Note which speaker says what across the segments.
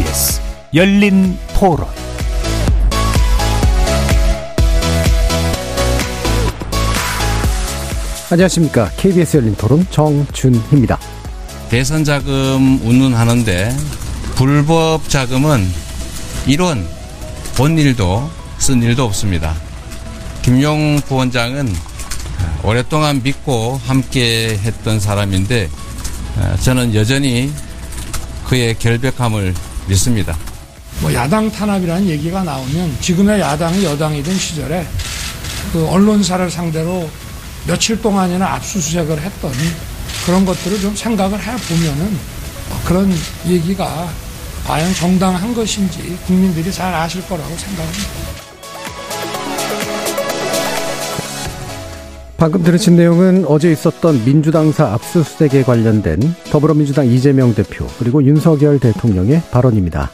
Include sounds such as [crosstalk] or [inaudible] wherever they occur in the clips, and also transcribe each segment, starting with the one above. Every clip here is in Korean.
Speaker 1: KBS 열린 토론
Speaker 2: 안녕하십니까. KBS 열린 토론 정준희입니다.
Speaker 3: 대선 자금 운운하는데 불법 자금은 이론 본 일도 쓴 일도 없습니다. 김용 부원장은 오랫동안 믿고 함께 했던 사람인데 저는 여전히 그의 결백함을 믿습니다.
Speaker 4: 뭐 야당 탄압이라는 얘기가 나오면 지금의 야당이 여당이던 시절에 그 언론사를 상대로 며칠 동안이나 압수수색을 했던 그런 것들을 좀 생각을 해보면은 그런 얘기가 과연 정당한 것인지 국민들이 잘 아실 거라고 생각합니다.
Speaker 2: 방금 들으신 내용은 어제 있었던 민주당사 압수수색에 관련된 더불어민주당 이재명 대표 그리고 윤석열 대통령의 발언입니다.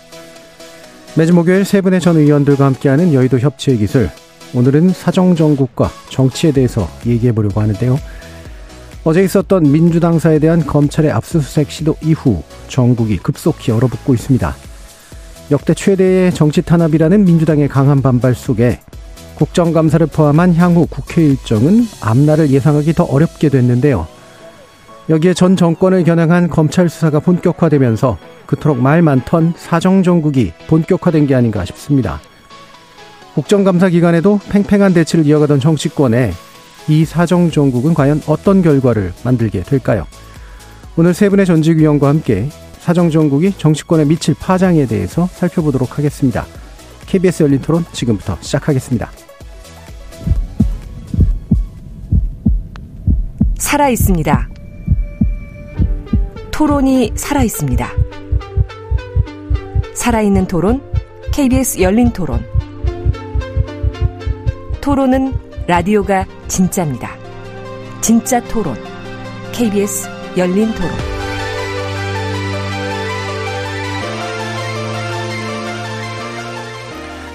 Speaker 2: 매주 목요일 세 분의 전 의원들과 함께하는 여의도 협치의 기술 오늘은 사정정국과 정치에 대해서 얘기해 보려고 하는데요. 어제 있었던 민주당사에 대한 검찰의 압수수색 시도 이후 전국이 급속히 얼어붙고 있습니다. 역대 최대의 정치 탄압이라는 민주당의 강한 반발 속에 국정감사를 포함한 향후 국회 일정은 앞날을 예상하기 더 어렵게 됐는데요. 여기에 전 정권을 겨냥한 검찰 수사가 본격화되면서 그토록 말 많던 사정정국이 본격화된 게 아닌가 싶습니다. 국정감사 기간에도 팽팽한 대치를 이어가던 정치권에 이 사정정국은 과연 어떤 결과를 만들게 될까요? 오늘 세 분의 전직 위원과 함께 사정정국이 정치권에 미칠 파장에 대해서 살펴보도록 하겠습니다. KBS 열린 토론 지금부터 시작하겠습니다.
Speaker 5: 살아 있습니다. 토론이 살아 있습니다. 살아있는 토론, KBS 열린 토론. 토론은 라디오가 진짜입니다. 진짜 토론, KBS 열린 토론.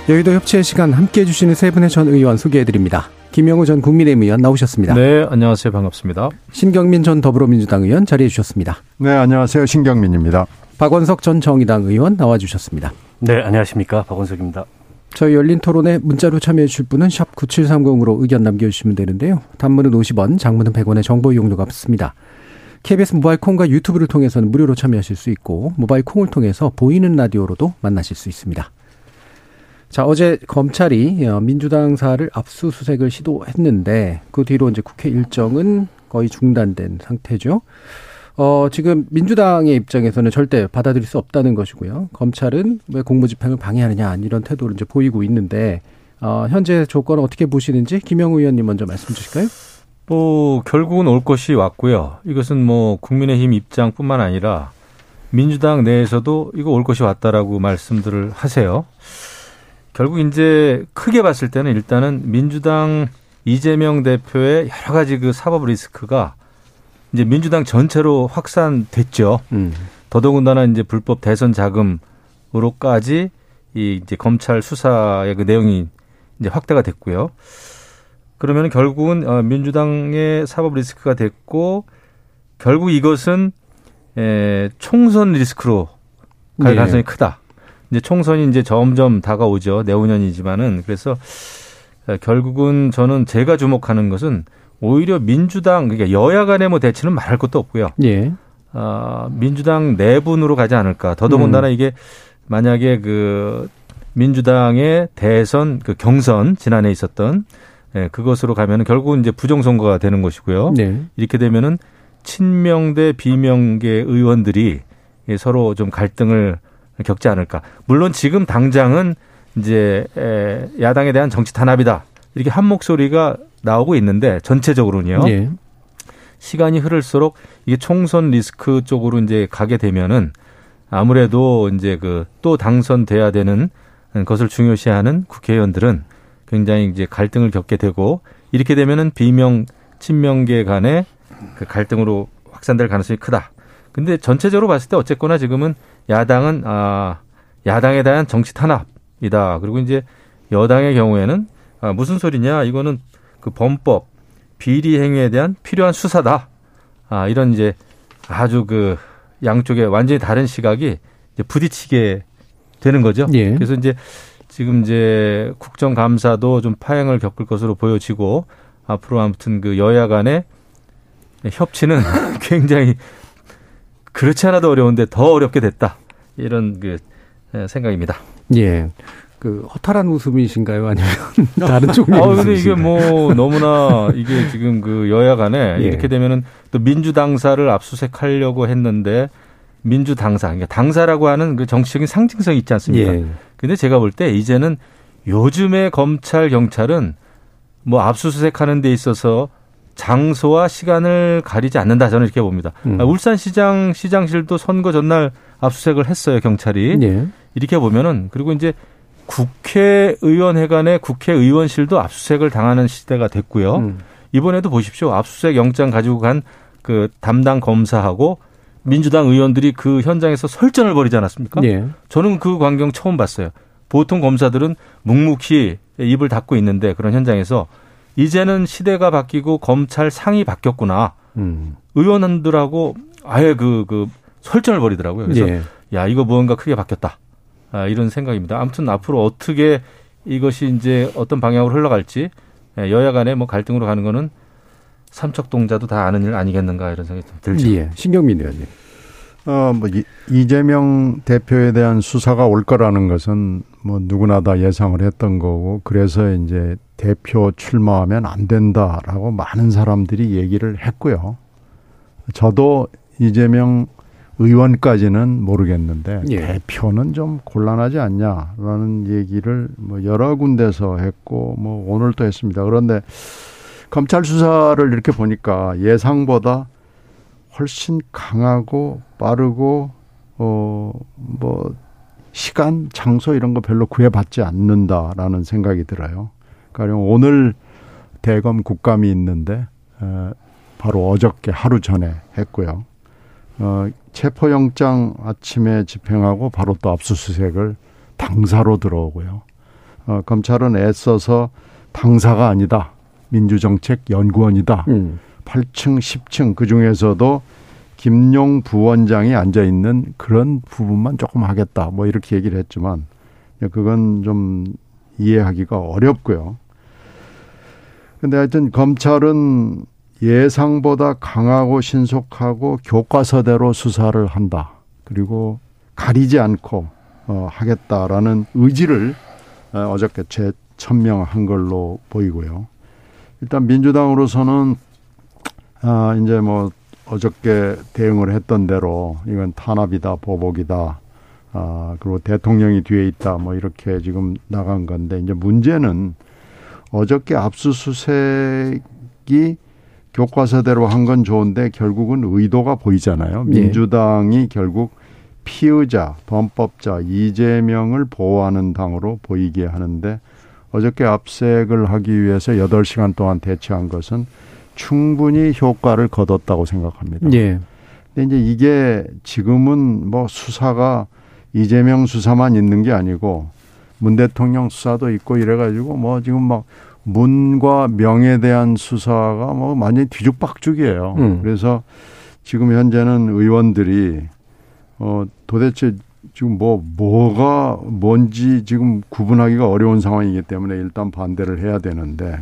Speaker 2: 여의도 협치의 시간 함께 해주시는 세 분의 전 의원 소개해드립니다. 김영우 전 국민의힘 의원 나오셨습니다.
Speaker 6: 네, 안녕하세요. 반갑습니다.
Speaker 2: 신경민 전 더불어민주당 의원 자리해 주셨습니다.
Speaker 7: 네, 안녕하세요. 신경민입니다.
Speaker 2: 박원석 전 정의당 의원 나와 주셨습니다.
Speaker 8: 네, 안녕하십니까. 박원석입니다.
Speaker 2: 저희 열린 토론에 문자로 참여해 주실 분은 샵 9730으로 의견 남겨주시면 되는데요. 단문은 50원, 장문은 100원의 정보 이용료가 붙습니다. KBS 모바일 콩과 유튜브를 통해서는 무료로 참여하실 수 있고 모바일 콩을 통해서 보이는 라디오로도 만나실 수 있습니다. 자, 어제 검찰이 어, 민주당사를 압수수색을 시도했는데 그 뒤로 이제 국회 일정은 거의 중단된 상태죠. 어, 지금 민주당의 입장에서는 절대 받아들일 수 없다는 것이고요. 검찰은 왜 공무집행을 방해하느냐 이런 태도를 이제 보이고 있는데 어, 현재 조건을 어떻게 보시는지 김영우 의원님 먼저 말씀 주실까요?
Speaker 6: 뭐 결국은 올 것이 왔고요. 이것은 뭐 국민의힘 입장뿐만 아니라 민주당 내에서도 이거 올 것이 왔다라고 말씀들을 하세요. 결국 이제 크게 봤을 때는 일단은 민주당 이재명 대표의 여러 가지 그 사법 리스크가 이제 민주당 전체로 확산됐죠. 음. 더더군다나 이제 불법 대선 자금으로까지 이 이제 검찰 수사의 그 내용이 이제 확대가 됐고요. 그러면 결국은 어, 민주당의 사법 리스크가 됐고 결국 이것은 에 총선 리스크로 갈 네. 가능성이 크다. 이제 총선이 이제 점점 다가오죠. 내후년이지만은 그래서 결국은 저는 제가 주목하는 것은 오히려 민주당 그러니까 여야 간의 뭐 대치는 말할 것도 없고요. 예. 아, 민주당 내분으로 가지 않을까. 더더군다나 음. 이게 만약에 그 민주당의 대선 그 경선 지난해 있었던 예, 그것으로 가면은 결국은 이제 부정선거가 되는 것이고요. 네. 이렇게 되면은 친명 대 비명계 의원들이 서로 좀 갈등을 겪지 않을까. 물론 지금 당장은 이제 야당에 대한 정치 탄압이다. 이렇게 한 목소리가 나오고 있는데 전체적으로는요. 예. 시간이 흐를수록 이게 총선 리스크 쪽으로 이제 가게 되면은 아무래도 이제 그 또 당선돼야 되는 것을 중요시하는 국회의원들은 굉장히 이제 갈등을 겪게 되고 이렇게 되면은 비명 친명계 간의 그 갈등으로 확산될 가능성이 크다. 근데 전체적으로 봤을 때 어쨌거나 지금은 야당은 아 야당에 대한 정치 탄압이다. 그리고 이제 여당의 경우에는 아, 무슨 소리냐? 이거는 그 범법 비리 행위에 대한 필요한 수사다. 아, 이런 이제 아주 그 양쪽에 완전히 다른 시각이 이제 부딪히게 되는 거죠.
Speaker 2: 예.
Speaker 6: 그래서 이제 지금 이제 국정감사도 좀 파행을 겪을 것으로 보여지고 앞으로 아무튼 그 여야 간의 협치는 [laughs] 굉장히 그렇지 않아도 어려운데 더 어렵게 됐다. 이런 그 생각입니다.
Speaker 2: 예. 그 허탈한 웃음이신가요? 아니면 [laughs] 다른 종류의
Speaker 6: 아, 근데 이게 뭐 너무나 이게 지금 그 여야 간에 [laughs]
Speaker 2: 예.
Speaker 6: 이렇게 되면은 또 민주당사를 압수수색하려고 했는데 민주당사, 그러니까 당사라고 하는 그 정치적인 상징성이 있지 않습니까?
Speaker 2: 예.
Speaker 6: 근데 제가 볼 때 이제는 요즘의 검찰 경찰은 뭐 압수수색하는 데 있어서 장소와 시간을 가리지 않는다 저는 이렇게 봅니다.
Speaker 2: 음.
Speaker 6: 아, 울산시장 시장실도 선거 전날 압수수색을 했어요 경찰이.
Speaker 2: 예.
Speaker 6: 이렇게 보면은 그리고 이제 국회의원회관의 국회의원실도 압수수색을 당하는 시대가 됐고요.
Speaker 2: 음.
Speaker 6: 이번에도 보십시오. 압수수색 영장 가지고 간 그 담당 검사하고 민주당 의원들이 그 현장에서 설전을 벌이지 않았습니까?
Speaker 2: 예.
Speaker 6: 저는 그 광경 처음 봤어요. 보통 검사들은 묵묵히 입을 닫고 있는데 그런 현장에서 이제는 시대가 바뀌고 검찰 상이 바뀌었구나.
Speaker 2: 음.
Speaker 6: 의원들하고 아예 그, 그 설전을 벌이더라고요. 그래서
Speaker 2: 예.
Speaker 6: 야, 이거 무언가 크게 바뀌었다. 아, 이런 생각입니다. 아무튼 앞으로 어떻게 이것이 이제 어떤 방향으로 흘러갈지 예, 여야 간에 뭐 갈등으로 가는 거는 삼척동자도 다 아는 일 아니겠는가 이런 생각이 좀 들죠.
Speaker 2: 예. 신경민 의원님.
Speaker 7: 어, 뭐, 이- 이재명 대표에 대한 수사가 올 거라는 것은 뭐 누구나 다 예상을 했던 거고, 그래서 이제 대표 출마하면 안 된다라고 많은 사람들이 얘기를 했고요. 저도 이재명 의원까지는 모르겠는데,
Speaker 2: 예.
Speaker 7: 대표는 좀 곤란하지 않냐라는 얘기를 뭐 여러 군데서 했고, 뭐 오늘 또 했습니다. 그런데 검찰 수사를 이렇게 보니까 예상보다 훨씬 강하고 빠르고 어뭐 시간, 장소 이런 거 별로 구애받지 않는다라는 생각이 들어요. 가령 오늘 대검 국감이 있는데 어, 바로 어저께 하루 전에 했고요. 어, 체포영장 아침에 집행하고 바로 또 압수수색을 당사로 들어오고요. 어, 검찰은 애써서 당사가 아니다. 민주정책연구원이다.
Speaker 2: 음.
Speaker 7: 8층, 10층 그 중에서도 김용 부원장이 앉아 있는 그런 부분만 조금 하겠다. 뭐 이렇게 얘기를 했지만 그건 좀 이해하기가 어렵고요. 근데 하여튼 검찰은 예상보다 강하고 신속하고 교과서대로 수사를 한다. 그리고 가리지 않고 어, 하겠다라는 의지를 어, 어저께 재천명한 걸로 보이고요. 일단 민주당으로서는 아 이제 뭐 어저께 대응을 했던 대로 이건 탄압이다 보복이다 아 그리고 대통령이 뒤에 있다 뭐 이렇게 지금 나간 건데 이제 문제는 어저께 압수수색이 교과서대로 한 건 좋은데 결국은 의도가 보이잖아요.
Speaker 2: 예.
Speaker 7: 민주당이 결국 피의자, 범법자 이재명을 보호하는 당으로 보이게 하는데 어저께 압색을 하기 위해서 8시간 동안 대치한 것은 충분히 효과를 거뒀다고 생각합니다.
Speaker 2: 예.
Speaker 7: 근데 이제 이게 지금은 뭐 수사가 이재명 수사만 있는 게 아니고 문 대통령 수사도 있고 이래가지고 뭐 지금 막 문과 명에 대한 수사가 뭐 완전히 뒤죽박죽이에요.
Speaker 2: 음.
Speaker 7: 그래서 지금 현재는 의원들이 어 도대체 지금 뭐 뭐가 뭔지 지금 구분하기가 어려운 상황이기 때문에 일단 반대를 해야 되는데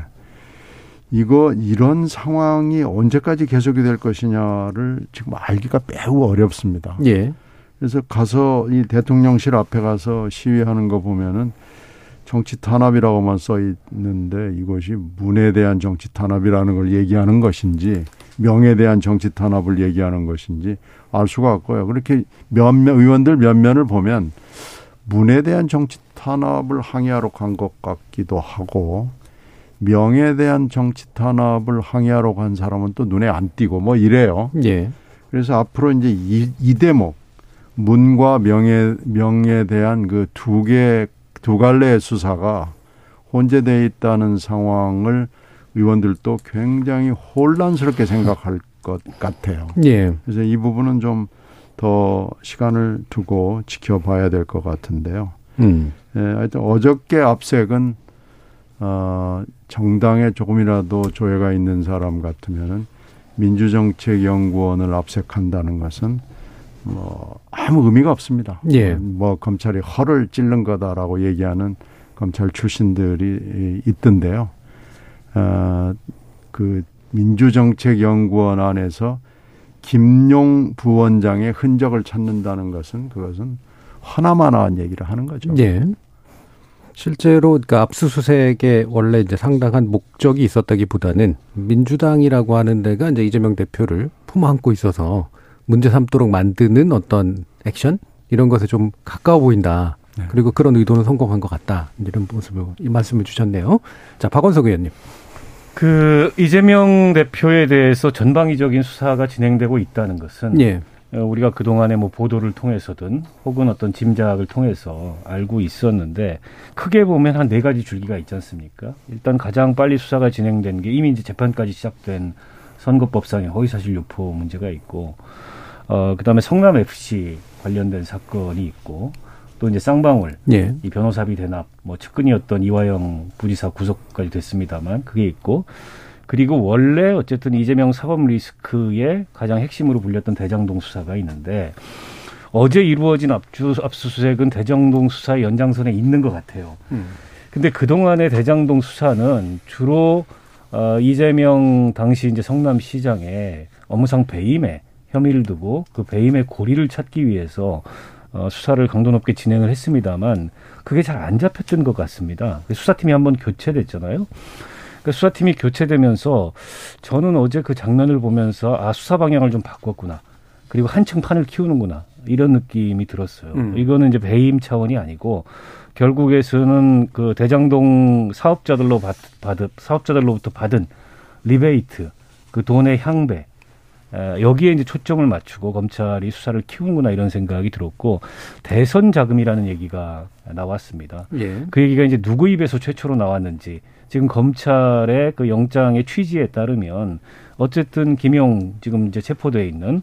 Speaker 7: 이거 이런 상황이 언제까지 계속이 될 것이냐를 지금 알기가 매우 어렵습니다.
Speaker 2: 예.
Speaker 7: 그래서 가서 이 대통령실 앞에 가서 시위하는 거 보면은 정치 탄압이라고만 써 있는데 이것이 문에 대한 정치 탄압이라는 걸 얘기하는 것인지 명에 대한 정치 탄압을 얘기하는 것인지 알 수가 없고요. 그렇게 몇몇 의원들 몇 면을 보면 문에 대한 정치 탄압을 항의하러 간 것 같기도 하고 명에 대한 정치 탄압을 항의하러 간 사람은 또 눈에 안 띄고 뭐 이래요.
Speaker 2: 예.
Speaker 7: 그래서 앞으로 이제 이, 이 대목 문과 명예 명에 대한 그 두 개 두 갈래의 수사가 혼재돼 있다는 상황을 의원들도 굉장히 혼란스럽게 생각할 것 같아요.
Speaker 2: 예.
Speaker 7: 그래서 이 부분은 좀 더 시간을 두고 지켜봐야 될 것 같은데요.
Speaker 2: 음.
Speaker 7: 예, 하여튼 어저께 압색은 어, 정당에 조금이라도 조예가 있는 사람 같으면은 민주정책연구원을 압색한다는 것은 뭐 아무 의미가 없습니다.
Speaker 2: 예.
Speaker 7: 뭐 검찰이 허를 찔른 거다라고 얘기하는 검찰 출신들이 있던데요. 어, 그 민주정책연구원 안에서 김용 부원장의 흔적을 찾는다는 것은 그것은 허나마나한 얘기를 하는 거죠.
Speaker 2: 예. 실제로 그러니까 압수수색에 원래 이제 상당한 목적이 있었다기보다는 민주당이라고 하는 데가 이제 이재명 대표를 품안고 있어서 문제 삼도록 만드는 어떤 액션 이런 것에 좀 가까워 보인다.
Speaker 7: 네.
Speaker 2: 그리고 그런 의도는 성공한 것 같다. 이런 모습을 이 말씀을 주셨네요. 자 박원석 의원님.
Speaker 8: 그 이재명 대표에 대해서 전방위적인 수사가 진행되고 있다는 것은
Speaker 2: 예.
Speaker 8: 어, 우리가 그동안에 뭐 보도를 통해서든 혹은 어떤 짐작을 통해서 알고 있었는데 크게 보면 한 네 가지 줄기가 있지 않습니까? 일단 가장 빨리 수사가 진행된 게 이미 이제 재판까지 시작된 선거법상의 허위사실 유포 문제가 있고 어 그다음에 성남 FC 관련된 사건이 있고 또 이제 쌍방울
Speaker 2: 예.
Speaker 8: 이 변호사비 대납 뭐 측근이었던 이화영 부지사 구속까지 됐습니다만 그게 있고 그리고 원래 어쨌든 이재명 사법 리스크의 가장 핵심으로 불렸던 대장동 수사가 있는데 어제 이루어진 압수, 압수수색은 대장동 수사의 연장선에 있는 것 같아요. 근데 그동안의 대장동 수사는 주로 어, 이재명 당시 이제 성남시장의 업무상 배임에 혐의를 두고 그 배임의 고리를 찾기 위해서 어, 수사를 강도 높게 진행을 했습니다만 그게 잘 안 잡혔던 것 같습니다. 수사팀이 한번 교체됐잖아요. 그 수사팀이 교체되면서 저는 어제 그 장면을 보면서 아 수사 방향을 좀 바꿨구나. 그리고 한층 판을 키우는구나 이런 느낌이 들었어요.
Speaker 2: 음.
Speaker 8: 이거는 이제 배임 차원이 아니고 결국에서는 그 대장동 사업자들로 받, 받 사업자들로부터 받은 리베이트 그 돈의 향배 에, 여기에 이제 초점을 맞추고 검찰이 수사를 키우는구나 이런 생각이 들었고 대선 자금이라는 얘기가 나왔습니다.
Speaker 2: 예.
Speaker 8: 그 얘기가 이제 누구 입에서 최초로 나왔는지 지금 검찰의 그 영장의 취지에 따르면 어쨌든 김용 지금 이제 체포돼 있는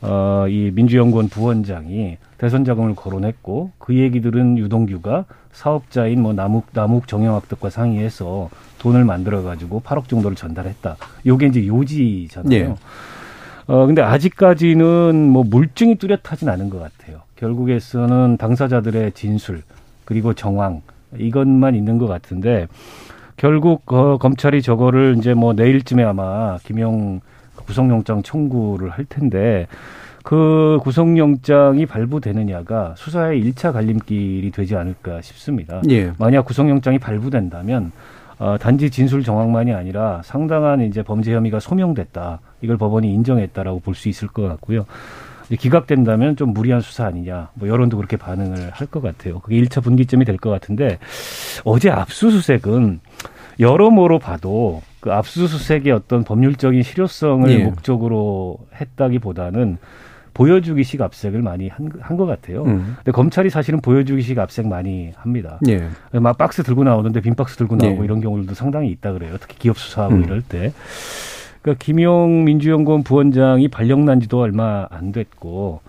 Speaker 8: 어, 이 민주연구원 부원장이 대선 자금을 거론했고 그 얘기들은 유동규가 사업자인 뭐 남욱 남욱 정영학덕과 상의해서 돈을 만들어 가지고 8억 정도를 전달했다. 요게 이제 요지잖아요.
Speaker 2: 예.
Speaker 8: 어 근데 아직까지는 뭐 물증이 뚜렷하진 않은 것 같아요. 결국에서는 당사자들의 진술 그리고 정황 이것만 있는 것 같은데 결국 어, 검찰이 저거를 이제 뭐 내일쯤에 아마 김영 구속영장 청구를 할 텐데 그 구속영장이 발부되느냐가 수사의 일차 갈림길이 되지 않을까 싶습니다.
Speaker 2: 예.
Speaker 8: 만약 구속영장이 발부된다면 어, 단지 진술 정황만이 아니라 상당한 이제 범죄 혐의가 소명됐다. 이걸 법원이 인정했다라고 볼 수 있을 것 같고요. 기각된다면 좀 무리한 수사 아니냐. 뭐 여론도 그렇게 반응을 할 것 같아요. 그게 일차 분기점이 될 것 같은데 어제 압수수색은 여러모로 봐도 그 압수수색의 어떤 법률적인 실효성을
Speaker 2: 예.
Speaker 8: 목적으로 했다기보다는 보여주기식 압색을 많이 한것 같아요.
Speaker 2: 음.
Speaker 8: 근데 검찰이 사실은 보여주기식 압색 많이 합니다.
Speaker 2: 예.
Speaker 8: 막 박스 들고 나오는데 빈 박스 들고 나오고
Speaker 2: 네.
Speaker 8: 이런 경우들도 상당히 있다 그래요. 특히 기업 수사하고
Speaker 2: 음.
Speaker 8: 이럴 때. 그러니까 김용 민주연구원 부원장이 발령난 지도 얼마 안 됐고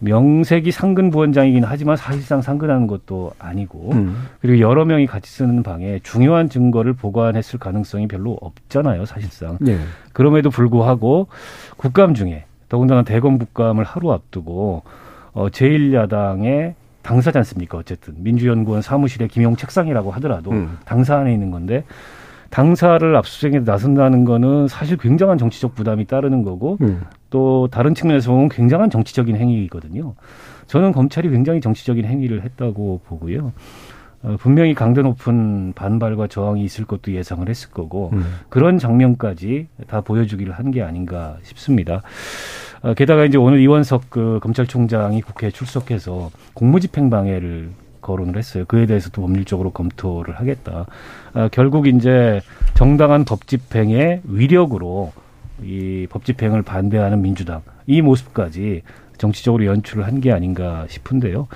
Speaker 8: 명색이 상근 부원장이긴 하지만 사실상 상근하는 것도 아니고
Speaker 2: 음.
Speaker 8: 그리고 여러 명이 같이 쓰는 방에 중요한 증거를 보관했을 가능성이 별로 없잖아요, 사실상.
Speaker 2: 예.
Speaker 8: 그럼에도 불구하고 국감 중에 더군다나 대검 국감을 하루 앞두고 어 제1야당의 당사지 않습니까? 어쨌든 민주연구원 사무실의 김용 책상이라고 하더라도
Speaker 2: 음.
Speaker 8: 당사 안에 있는 건데 당사를 압수수색에 나선다는 거는 사실 굉장한 정치적 부담이 따르는 거고
Speaker 2: 음.
Speaker 8: 또 다른 측면에서 보면 굉장한 정치적인 행위거든요. 저는 검찰이 굉장히 정치적인 행위를 했다고 보고요. 어, 분명히 강도 높은 반발과 저항이 있을 것도 예상을 했을 거고
Speaker 2: 음.
Speaker 8: 그런 장면까지 다 보여주기를 한 게 아닌가 싶습니다. 어, 게다가 이제 오늘 이원석 그 검찰총장이 국회에 출석해서 공무집행 방해를 거론을 했어요. 그에 대해서도 법률적으로 검토를 하겠다. 아, 결국 이제 정당한 법 집행의 위력으로 이 법 집행을 반대하는 민주당 이 모습까지 정치적으로 연출을 한 게 아닌가 싶은데요.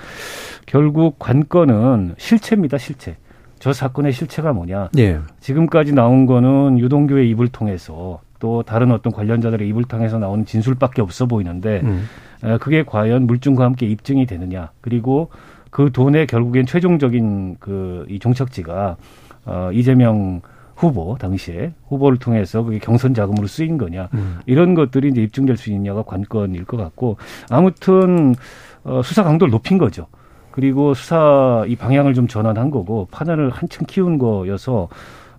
Speaker 8: 결국 관건은 실체입니다, 실체. 저 사건의 실체가 뭐냐?
Speaker 2: 예.
Speaker 8: 지금까지 나온 거는 유동규의 입을 통해서 또 다른 어떤 관련자들의 입을 통해서 나오는 진술밖에 없어 보이는데
Speaker 2: 음.
Speaker 8: 에, 그게 과연 물증과 함께 입증이 되느냐 그리고 그 돈의 결국엔 최종적인 그 이 종착지가 어, 이재명 후보 당시에 후보를 통해서 그게 경선 자금으로 쓰인 거냐 이런 것들이 이제 입증될 수 있느냐가 관건일 것 같고 아무튼 어, 수사 강도를 높인 거죠. 그리고 수사 이 방향을 좀 전환한 거고 판단을 한층 키운 거여서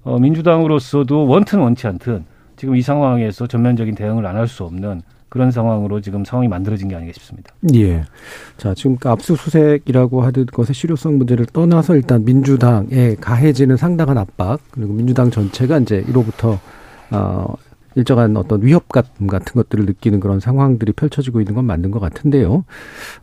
Speaker 8: 어, 민주당으로서도 원튼 원치 않든 지금 이 상황에서 전면적인 대응을 안 할 수 없는 그런 상황으로 지금 상황이 만들어진 게 아닌가 싶습니다.
Speaker 2: 예. 자, 지금 그 압수수색이라고 하는 것의 실효성 문제를 떠나서 일단 민주당에 가해지는 상당한 압박, 그리고 민주당 전체가 이제 이로부터, 어, 일정한 어떤 위협감 같은 것들을 느끼는 그런 상황들이 펼쳐지고 있는 건 맞는 것 같은데요.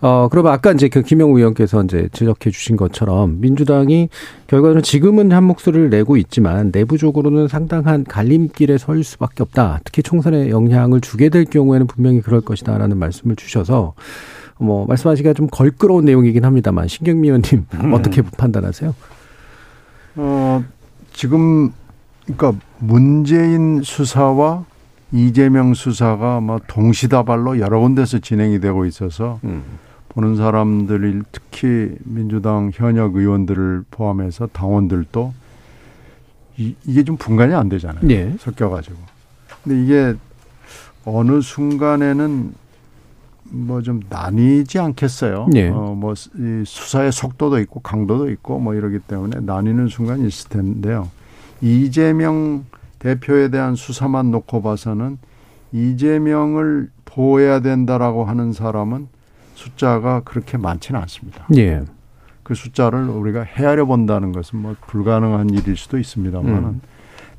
Speaker 2: 어, 그러면 아까 이제 그 김영우 의원께서 이제 지적해 주신 것처럼 민주당이 결과는 지금은 한 목소리를 내고 있지만 내부적으로는 상당한 갈림길에 설 수밖에 없다. 특히 총선에 영향을 주게 될 경우에는 분명히 그럴 것이다라는 말씀을 주셔서 뭐 말씀하시기가 좀 걸끄러운 내용이긴 합니다만 신경미 의원님 [laughs] 어떻게 판단하세요?
Speaker 7: 어, 지금 그러니까 문재인 수사와 이재명 수사가 뭐 동시다발로 여러 군데서 진행이 되고 있어서
Speaker 2: 음.
Speaker 7: 보는 사람들이 특히 민주당 현역 의원들을 포함해서 당원들도 이, 이게 좀 분간이 안 되잖아요.
Speaker 2: 예.
Speaker 7: 섞여가지고. 근데 이게 어느 순간에는 뭐 좀 나뉘지 않겠어요.
Speaker 2: 예.
Speaker 7: 어, 뭐이 수사의 속도도 있고 강도도 있고 뭐 이러기 때문에 나뉘는 순간이 있을 텐데요. 이재명 대표에 대한 수사만 놓고 봐서는 이재명을 보호해야 된다라고 하는 사람은 숫자가 그렇게 많지는 않습니다.
Speaker 2: 예.
Speaker 7: 그 숫자를 우리가 헤아려 본다는 것은 뭐 불가능한 일일 수도 있습니다만은
Speaker 2: 음.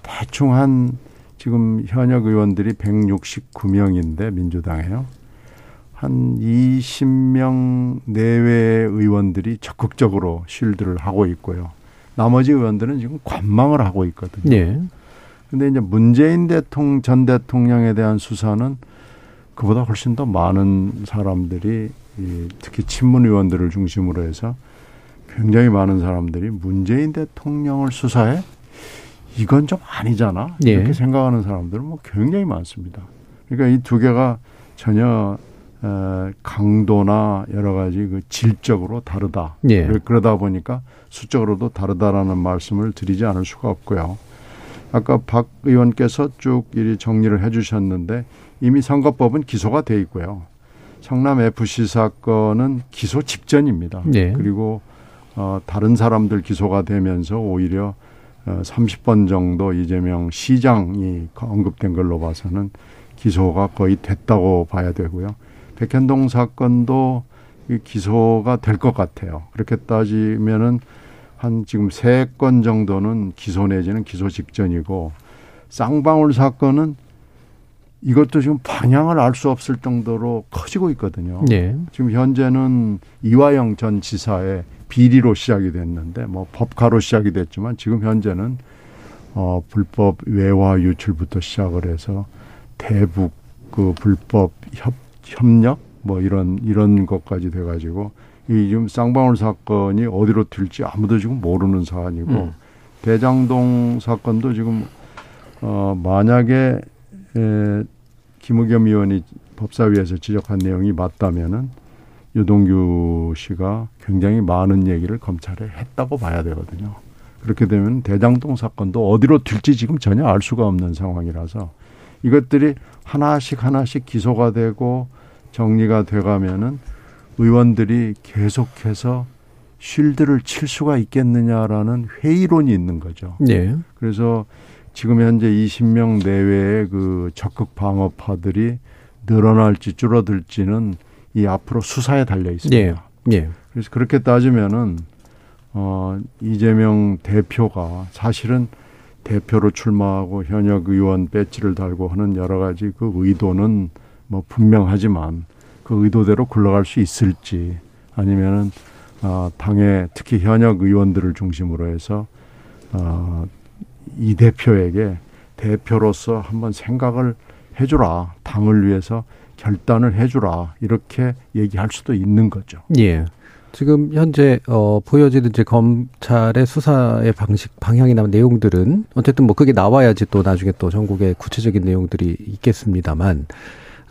Speaker 7: 대충 한 지금 현역 의원들이 169명인데 민주당에요. 한 20명 내외의 의원들이 적극적으로 쉴드를 하고 있고요. 나머지 의원들은 지금 관망을 하고 있거든요.
Speaker 2: 예.
Speaker 7: 근데 이제 문재인 대통령 전 대통령에 대한 수사는 그보다 훨씬 더 많은 사람들이 이 특히 친문 의원들을 중심으로 해서 굉장히 많은 사람들이 문재인 대통령을 수사해 이건 좀 아니잖아
Speaker 2: 예.
Speaker 7: 이렇게 생각하는 사람들은 뭐 굉장히 많습니다. 그러니까 이 두 개가 전혀 에, 강도나 여러 가지 그 질적으로 다르다.
Speaker 2: 예.
Speaker 7: 그러다 보니까 수적으로도 다르다라는 말씀을 드리지 않을 수가 없고요. 아까 박 의원께서 쭉이 정리를 해주셨는데 이미 선거법은 기소가 돼 있고요. 성남 FC 사건은 기소 직전입니다.
Speaker 2: 네.
Speaker 7: 그리고 어, 다른 사람들 기소가 되면서 오히려 어, 30번 정도 이재명 시장이 언급된 걸로 봐서는 기소가 거의 됐다고 봐야 되고요. 백현동 사건도 이 기소가 될 것 같아요. 그렇게 따지면은 한 지금 세 건 정도는 기소 내지는 기소 직전이고 쌍방울 사건은 이것도 지금 방향을 알 수 없을 정도로 커지고 있거든요.
Speaker 2: 예.
Speaker 7: 지금 현재는 이화영 전 지사의 비리로 시작이 됐는데 뭐 법카로 시작이 됐지만 지금 현재는 어 불법 외화 유출부터 시작을 해서 대북 그 불법 협 협력 뭐 이런 이런 것까지 돼 가지고 이 지금 쌍방울 사건이 어디로 튈지 아무도 지금 모르는 사안이고
Speaker 2: 음.
Speaker 7: 대장동 사건도 지금 어 만약에 에 김의겸 의원이 법사위에서 지적한 내용이 맞다면은 유동규 씨가 굉장히 많은 얘기를 검찰에 했다고 봐야 되거든요. 그렇게 되면 대장동 사건도 어디로 튈지 지금 전혀 알 수가 없는 상황이라서 이것들이 하나씩 하나씩 기소가 되고 정리가 돼가면은 의원들이 계속해서 쉴드를 칠 수가 있겠느냐라는 회의론이 있는 거죠.
Speaker 2: 예.
Speaker 7: 그래서 지금 현재 20명 내외의 그 적극 방어파들이 늘어날지 줄어들지는 이 앞으로 수사에 달려 있습니다.
Speaker 2: 예. 예.
Speaker 7: 그래서 그렇게 따지면은 어 이재명 대표가 사실은 대표로 출마하고 현역 의원 배지를 달고 하는 여러 가지 그 의도는 뭐 분명하지만 그 의도대로 굴러갈 수 있을지 아니면은 아 당의 특히 현역 의원들을 중심으로 해서 어이 대표에게 대표로서 한번 생각을 해주라 당을 위해서 결단을 해주라 이렇게 얘기할 수도 있는 거죠.
Speaker 2: 예. 지금 현재 어 보여지는 이제 검찰의 수사의 방식 방향이나 내용들은 어쨌든 뭐 그게 나와야지 또 나중에 또 전국에 구체적인 내용들이 있겠습니다만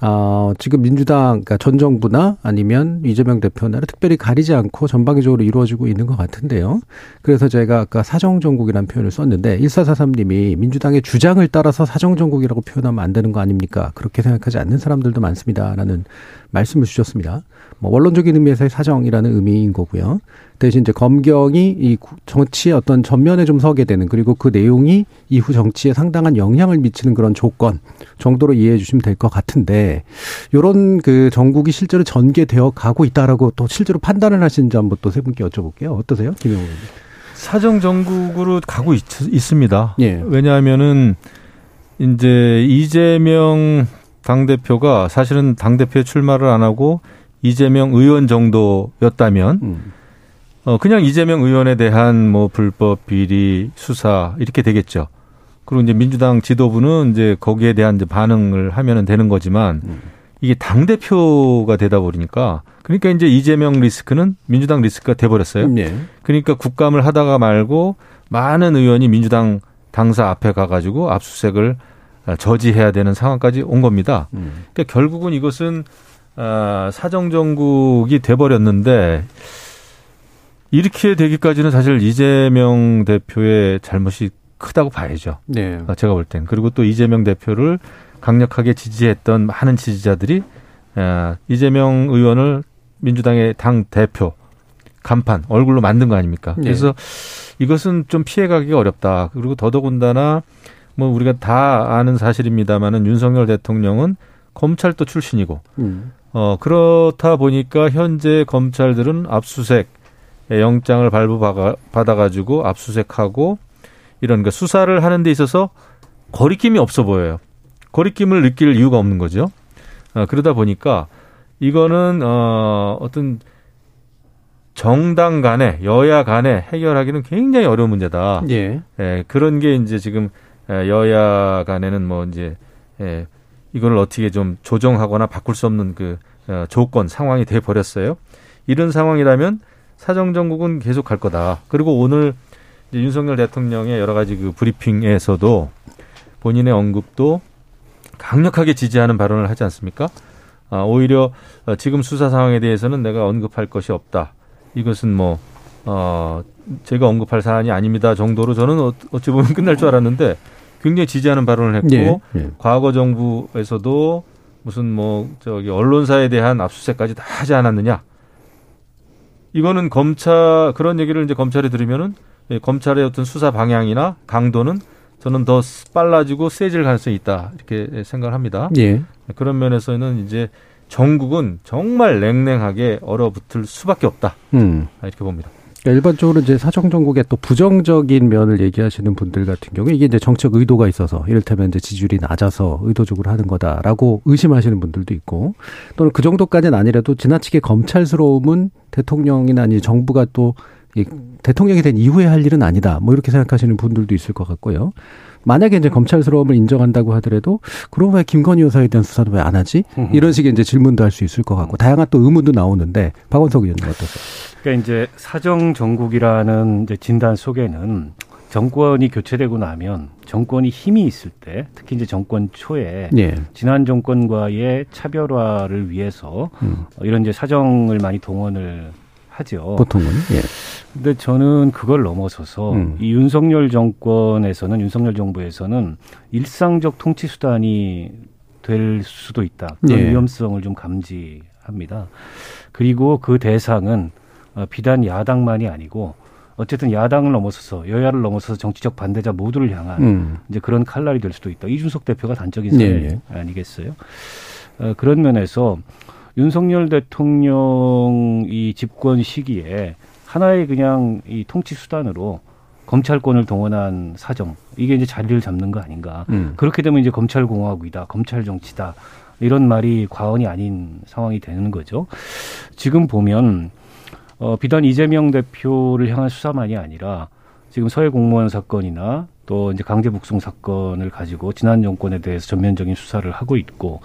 Speaker 2: 어, 지금 민주당, 그러니까 전 정부나 아니면 이재명 대표나를 특별히 가리지 않고 전방위적으로 이루어지고 있는 것 같은데요. 그래서 제가 아까 사정정국이라는 표현을 썼는데 1443님이 민주당의 주장을 따라서 사정정국이라고 표현하면 안 되는 거 아닙니까? 그렇게 생각하지 않는 사람들도 많습니다 라는 말씀을 주셨습니다. 뭐 원론적인 의미에서의 사정이라는 의미인 거고요. 대신 이제 검경이 이 정치의 어떤 전면에 좀 서게 되는 그리고 그 내용이 이후 정치에 상당한 영향을 미치는 그런 조건 정도로 이해해 주시면 될 것 같은데 요런 그 전국이 실제로 전개되어 가고 있다라고 또 실제로 판단을 하시는지 한번 또 세 분께 여쭤볼게요. 어떠세요? 김영호 의원님.
Speaker 6: 사정 정국으로 가고 있, 습니다
Speaker 2: 예.
Speaker 6: 왜냐하면은 이제 이재명 당 대표가 사실은 당 대표에 출마를 안 하고 이재명 의원 정도였다면
Speaker 2: 음.
Speaker 6: 어 그냥 이재명 의원에 대한 뭐 불법 비리 수사 이렇게 되겠죠. 그리고 이제 민주당 지도부는 이제 거기에 대한 이제 반응을 하면은 되는 거지만 이게 당 대표가 되다 보니까 그러니까 이제 이재명 리스크는 민주당 리스크가 돼 버렸어요.
Speaker 2: 예.
Speaker 6: 그러니까 국감을 하다가 말고 많은 의원이 민주당 당사 앞에 가가지고 압수수색을 저지해야 되는 상황까지 온 겁니다.
Speaker 2: 음.
Speaker 6: 그러니까 결국은 이것은 아, 사정정국이 돼버렸는데 이렇게 되기까지는 사실 이재명 대표의 잘못이 크다고 봐야죠.
Speaker 2: 네.
Speaker 6: 아, 제가 볼 땐. 그리고 또 이재명 대표를 강력하게 지지했던 많은 지지자들이 아, 이재명 의원을 민주당의 당 대표 간판 얼굴로 만든 거 아닙니까?
Speaker 2: 네.
Speaker 6: 그래서 이것은 좀 피해가기가 어렵다. 그리고 더더군다나 뭐 우리가 다 아는 사실입니다만은 윤석열 대통령은 검찰도 출신이고
Speaker 2: 음.
Speaker 6: 어 그렇다 보니까 현재 검찰들은 압수수색 영장을 발부 받아 가지고 압수수색하고 이런 그 수사를 하는 데 있어서 거리낌이 없어 보여요. 거리낌을 느낄 이유가 없는 거죠. 어, 그러다 보니까 이거는 어 어떤 정당 간에 여야 간에 해결하기는 굉장히 어려운 문제다.
Speaker 2: 예.
Speaker 6: 예, 그런 게 이제 지금 예, 여야 간에는 뭐 이제 예, 이거를 어떻게 좀 조정하거나 바꿀 수 없는 그 어, 조건 상황이 돼 버렸어요. 이런 상황이라면 사정 정국은 계속 갈 거다. 그리고 오늘 이제 윤석열 대통령의 여러 가지 그 브리핑에서도 본인의 언급도 강력하게 지지하는 발언을 하지 않습니까? 아, 오히려 어, 지금 수사 상황에 대해서는 내가 언급할 것이 없다. 이것은 뭐 어, 제가 언급할 사안이 아닙니다 정도로 저는 어- 어찌 보면 [laughs] 끝날 줄 알았는데 굉장히 지지하는 발언을 했고
Speaker 2: 예. 예.
Speaker 6: 과거 정부에서도 무슨 뭐 저기 언론사에 대한 압수수색까지 다 하지 않았느냐. 이거는 검찰 그런 얘기를 이제 검찰에 들으면은 예, 검찰의 어떤 수사 방향이나 강도는 저는 더 빨라지고 세질 가능성이 있다 이렇게 생각을 합니다.
Speaker 2: 예.
Speaker 6: 그런 면에서는 이제 전국은 정말 냉랭하게 얼어붙을 수밖에 없다
Speaker 2: 음.
Speaker 6: 이렇게 봅니다.
Speaker 2: 그러니까 일반적으로 이제 사정정국의 또 부정적인 면을 얘기하시는 분들 같은 경우에 이게 이제 정책 의도가 있어서 이를테면 이제 지지율이 낮아서 의도적으로 하는 거다라고 의심하시는 분들도 있고 또는 그 정도까지는 아니라도 지나치게 검찰스러움은 대통령이나 아니 정부가 또이 대통령이 된 이후에 할 일은 아니다. 뭐 이렇게 생각하시는 분들도 있을 것 같고요. 만약에 이제 검찰스러움을 인정한다고 하더라도 그럼 왜 김건희 여사에 대한 수사도 왜 안 하지? 이런 식의 이제 질문도 할 수 있을 것 같고 다양한 또 의문도 나오는데 박원석 의원님 어떠세요?
Speaker 8: 그러니까 이제 사정 정국이라는 이제 진단 속에는 정권이 교체되고 나면 정권이 힘이 있을 때 특히 이제 정권 초에
Speaker 2: 예.
Speaker 8: 지난 정권과의 차별화를 위해서
Speaker 2: 음.
Speaker 8: 어, 이런 이제 사정을 많이 동원을 하죠.
Speaker 2: 보통은 예.
Speaker 8: 근데 저는 그걸 넘어서서
Speaker 2: 음.
Speaker 8: 이 윤석열 정권에서는 윤석열 정부에서는 일상적 통치 수단이 될 수도 있다. 그런
Speaker 2: 예.
Speaker 8: 위험성을 좀 감지합니다. 그리고 그 대상은 어, 비단 야당만이 아니고 어쨌든 야당을 넘어서서 여야를 넘어서서 정치적 반대자 모두를 향한
Speaker 2: 음.
Speaker 8: 이제 그런 칼날이 될 수도 있다. 이준석 대표가 단적인 사례
Speaker 2: 예,
Speaker 8: 아니겠어요? 어, 그런 면에서 윤석열 대통령 이 집권 시기에 하나의 그냥 이 통치 수단으로 검찰권을 동원한 사정 이게 이제 자리를 잡는 거 아닌가?
Speaker 2: 음.
Speaker 8: 그렇게 되면 이제 검찰 공화국이다, 검찰 정치다 이런 말이 과언이 아닌 상황이 되는 거죠. 지금 보면 어, 비단 이재명 대표를 향한 수사만이 아니라 지금 서해 공무원 사건이나 또 이제 강제 북송 사건을 가지고 지난 정권에 대해서 전면적인 수사를 하고 있고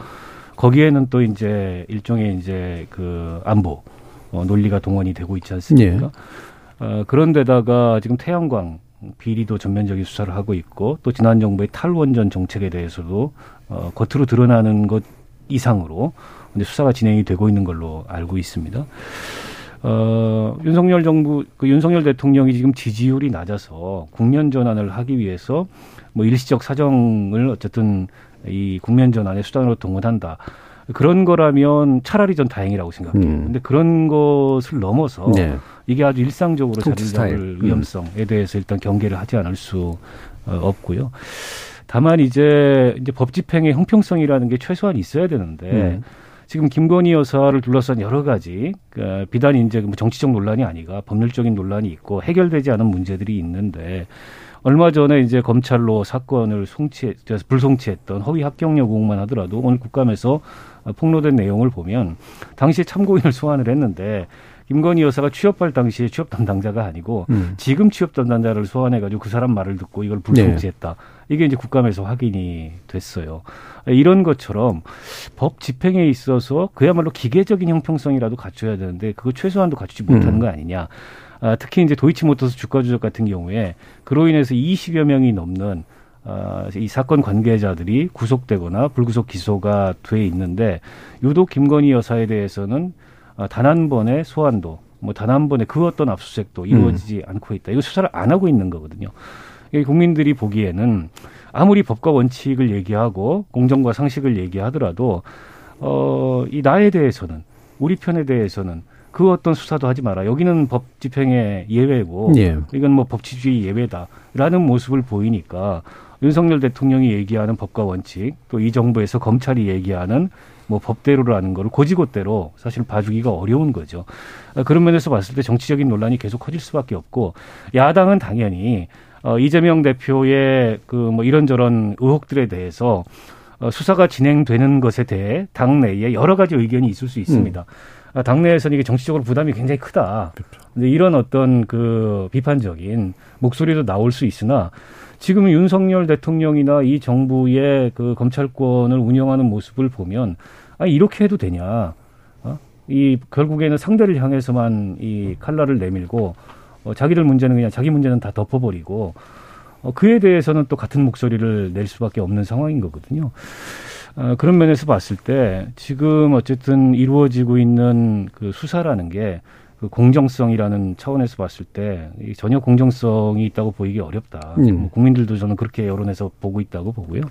Speaker 8: 거기에는 또 이제 일종의 이제 그 안보 어, 논리가 동원이 되고 있지 않습니까?
Speaker 2: 예.
Speaker 8: 어, 그런데다가 지금 태양광 비리도 전면적인 수사를 하고 있고 또 지난 정부의 탈원전 정책에 대해서도 어, 겉으로 드러나는 것 이상으로 이제 수사가 진행이 되고 있는 걸로 알고 있습니다. 어, 윤석열 정부, 그 윤석열 대통령이 지금 지지율이 낮아서 국면 전환을 하기 위해서 뭐 일시적 사정을 어쨌든 이 국면 전환의 수단으로 동원한다. 그런 거라면 차라리 전 다행이라고 생각해요.
Speaker 2: 음.
Speaker 8: 근데 그런 것을 넘어서
Speaker 2: 네.
Speaker 8: 이게 아주 일상적으로
Speaker 2: 통치
Speaker 8: 자리를
Speaker 2: 스타일.
Speaker 8: 잡을
Speaker 2: 음.
Speaker 8: 위험성에 대해서 일단 경계를 하지 않을 수 어, 없고요. 다만 이제 이제 법 집행의 형평성이라는 게 최소한 있어야 되는데
Speaker 2: 음.
Speaker 8: 지금 김건희 여사를 둘러싼 여러 가지 그 비단 이제 뭐 정치적 논란이 아니라 법률적인 논란이 있고 해결되지 않은 문제들이 있는데 얼마 전에 이제 검찰로 사건을 송치 불송치했던 허위 합격력 의혹만 하더라도 오늘 국감에서 폭로된 내용을 보면 당시에 참고인을 소환을 했는데 김건희 여사가 취업할 당시에 취업 담당자가 아니고
Speaker 2: 음.
Speaker 8: 지금 취업 담당자를 소환해가지고 그 사람 말을 듣고 이걸 불송치했다. 이게 이제 국감에서 확인이 됐어요. 이런 것처럼 법 집행에 있어서 그야말로 기계적인 형평성이라도 갖춰야 되는데 그거 최소한도 갖추지 못하는
Speaker 2: 음.
Speaker 8: 거 아니냐. 아, 특히 이제 도이치모터스 주가 조작 같은 경우에 그로 인해서 20여 명이 넘는 아, 이 사건 관계자들이 구속되거나 불구속 기소가 돼 있는데 유독 김건희 여사에 대해서는 아, 단한 번의 소환도 뭐 단 한 번의 그 어떤 압수수색도 이루어지지 않고 있다. 이거 수사를 안 하고 있는 거거든요. 국민들이 보기에는 아무리 법과 원칙을 얘기하고 공정과 상식을 얘기하더라도 어, 이 나에 대해서는 우리 편에 대해서는 그 어떤 수사도 하지 마라. 여기는 법 집행의 예외고
Speaker 2: 예.
Speaker 8: 이건 뭐 법치주의 예외다라는 모습을 보이니까 윤석열 대통령이 얘기하는 법과 원칙 또 이 정부에서 검찰이 얘기하는 뭐 법대로라는 거를 고지고대로 사실 봐주기가 어려운 거죠. 아, 그런 면에서 봤을 때 정치적인 논란이 계속 커질 수밖에 없고 야당은 당연히 어, 이재명 대표의 그 뭐 이런저런 의혹들에 대해서 어, 수사가 진행되는 것에 대해 당내에 여러 가지 의견이 있을 수 있습니다. 아, 당내에서는 이게 정치적으로 부담이 굉장히 크다. 근데 이런 어떤 그 비판적인 목소리도 나올 수 있으나 지금 윤석열 대통령이나 이 정부의 그 검찰권을 운영하는 모습을 보면 아 이렇게 해도 되냐? 어? 이 결국에는 상대를 향해서만 이 칼날을 내밀고 어, 자기들 문제는 그냥 자기 문제는 다 덮어버리고 어, 그에 대해서는 또 같은 목소리를 낼 수밖에 없는 상황인 거거든요. 어, 그런 면에서 봤을 때 지금 어쨌든 이루어지고 있는 그 수사라는 게 그 공정성이라는 차원에서 봤을 때이 전혀 공정성이 있다고 보이기 어렵다.
Speaker 2: 음.
Speaker 8: 뭐 국민들도 저는 그렇게 여론에서 보고 있다고 보고요.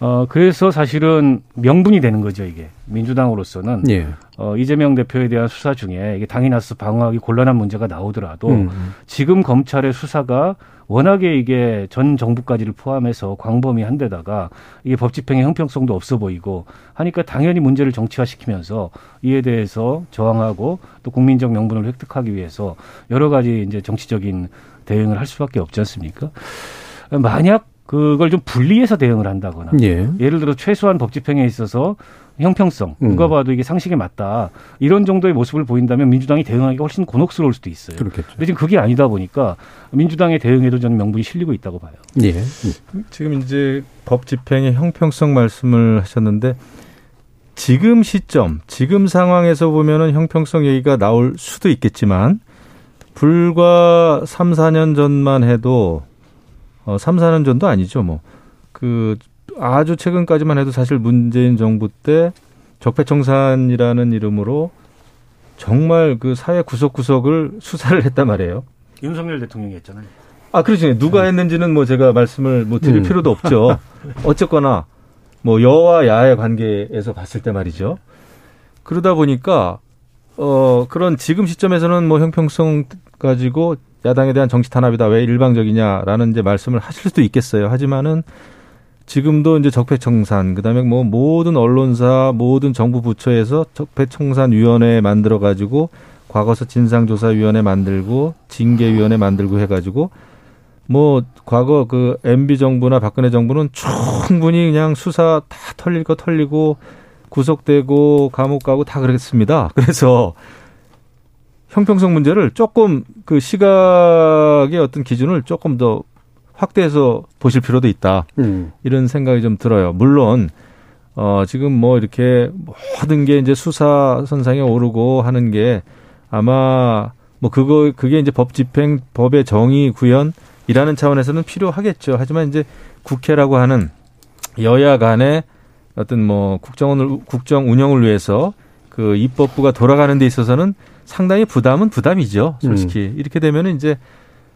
Speaker 8: 어, 그래서 사실은 명분이 되는 거죠, 이게. 민주당으로서는.
Speaker 2: 예.
Speaker 8: 어, 이재명 대표에 대한 수사 중에 이게 당이 나서 방어하기 곤란한 문제가 나오더라도
Speaker 2: 음.
Speaker 8: 지금 검찰의 수사가 워낙에 이게 전 정부까지를 포함해서 광범위 한 데다가 이게 법 집행의 형평성도 없어 보이고 하니까 당연히 문제를 정치화시키면서 이에 대해서 저항하고 또 국민적 명분을 획득하기 위해서 여러 가지 이제 정치적인 대응을 할 수밖에 없지 않습니까? 만약 그걸 좀 분리해서 대응을 한다거나
Speaker 2: 예.
Speaker 8: 예를 들어 최소한 법 집행에 있어서 형평성
Speaker 2: 음.
Speaker 8: 누가 봐도 이게 상식에 맞다 이런 정도의 모습을 보인다면 민주당이 대응하기가 훨씬 곤혹스러울 수도 있어요.
Speaker 2: 그렇겠죠.
Speaker 8: 근데 지금 그게 아니다 보니까 민주당의 대응에도 저는 명분이 실리고 있다고 봐요.
Speaker 2: 예.
Speaker 6: 지금 이제 법 집행의 형평성 말씀을 하셨는데 지금 시점, 지금 상황에서 보면은 형평성 얘기가 나올 수도 있겠지만 불과 3, 4년 전만 해도 어 3, 4년 전도 아니죠, 뭐. 그 아주 최근까지만 해도 사실 문재인 정부 때 적폐청산이라는 이름으로 정말 그 사회 구석구석을 수사를 했단 말이에요.
Speaker 8: 윤석열 대통령이 했잖아요.
Speaker 6: 아, 그렇죠. 누가 했는지는 뭐 제가 말씀을 뭐 드릴
Speaker 2: 음.
Speaker 6: 필요도 없죠. [laughs] 어쨌거나 뭐 여와 야의 관계에서 봤을 때 말이죠. 그러다 보니까 어 그런 지금 시점에서는 뭐 형평성 가지고 야당에 대한 정치 탄압이다 왜 일방적이냐라는 이제 말씀을 하실 수도 있겠어요. 하지만은 지금도 이제 적폐청산 그다음에 뭐 모든 언론사 모든 정부 부처에서 적폐청산 위원회 만들어 가지고 과거서 진상조사위원회 만들고 징계위원회 만들고 해가지고 뭐 과거 그 MB 정부나 박근혜 정부는 충분히 그냥 수사 다 털릴 거 털리고 구속되고 감옥 가고 다 그랬습니다. 그래서 형평성 문제를 조금 그 시각의 어떤 기준을 조금 더 확대해서 보실 필요도 있다.
Speaker 2: 음.
Speaker 6: 이런 생각이 좀 들어요. 물론 어 지금 뭐 이렇게 모든 게 이제 수사 선상에 오르고 하는 게 아마 뭐 그거 그게 이제 법 집행 법의 정의 구현이라는 차원에서는 필요하겠죠. 하지만 이제 국회라고 하는 여야 간의 어떤 뭐 국정을 국정 운영을 위해서 그 입법부가 돌아가는 데 있어서는 상당히 부담은 부담이죠. 솔직히 음. 이렇게 되면 은 이제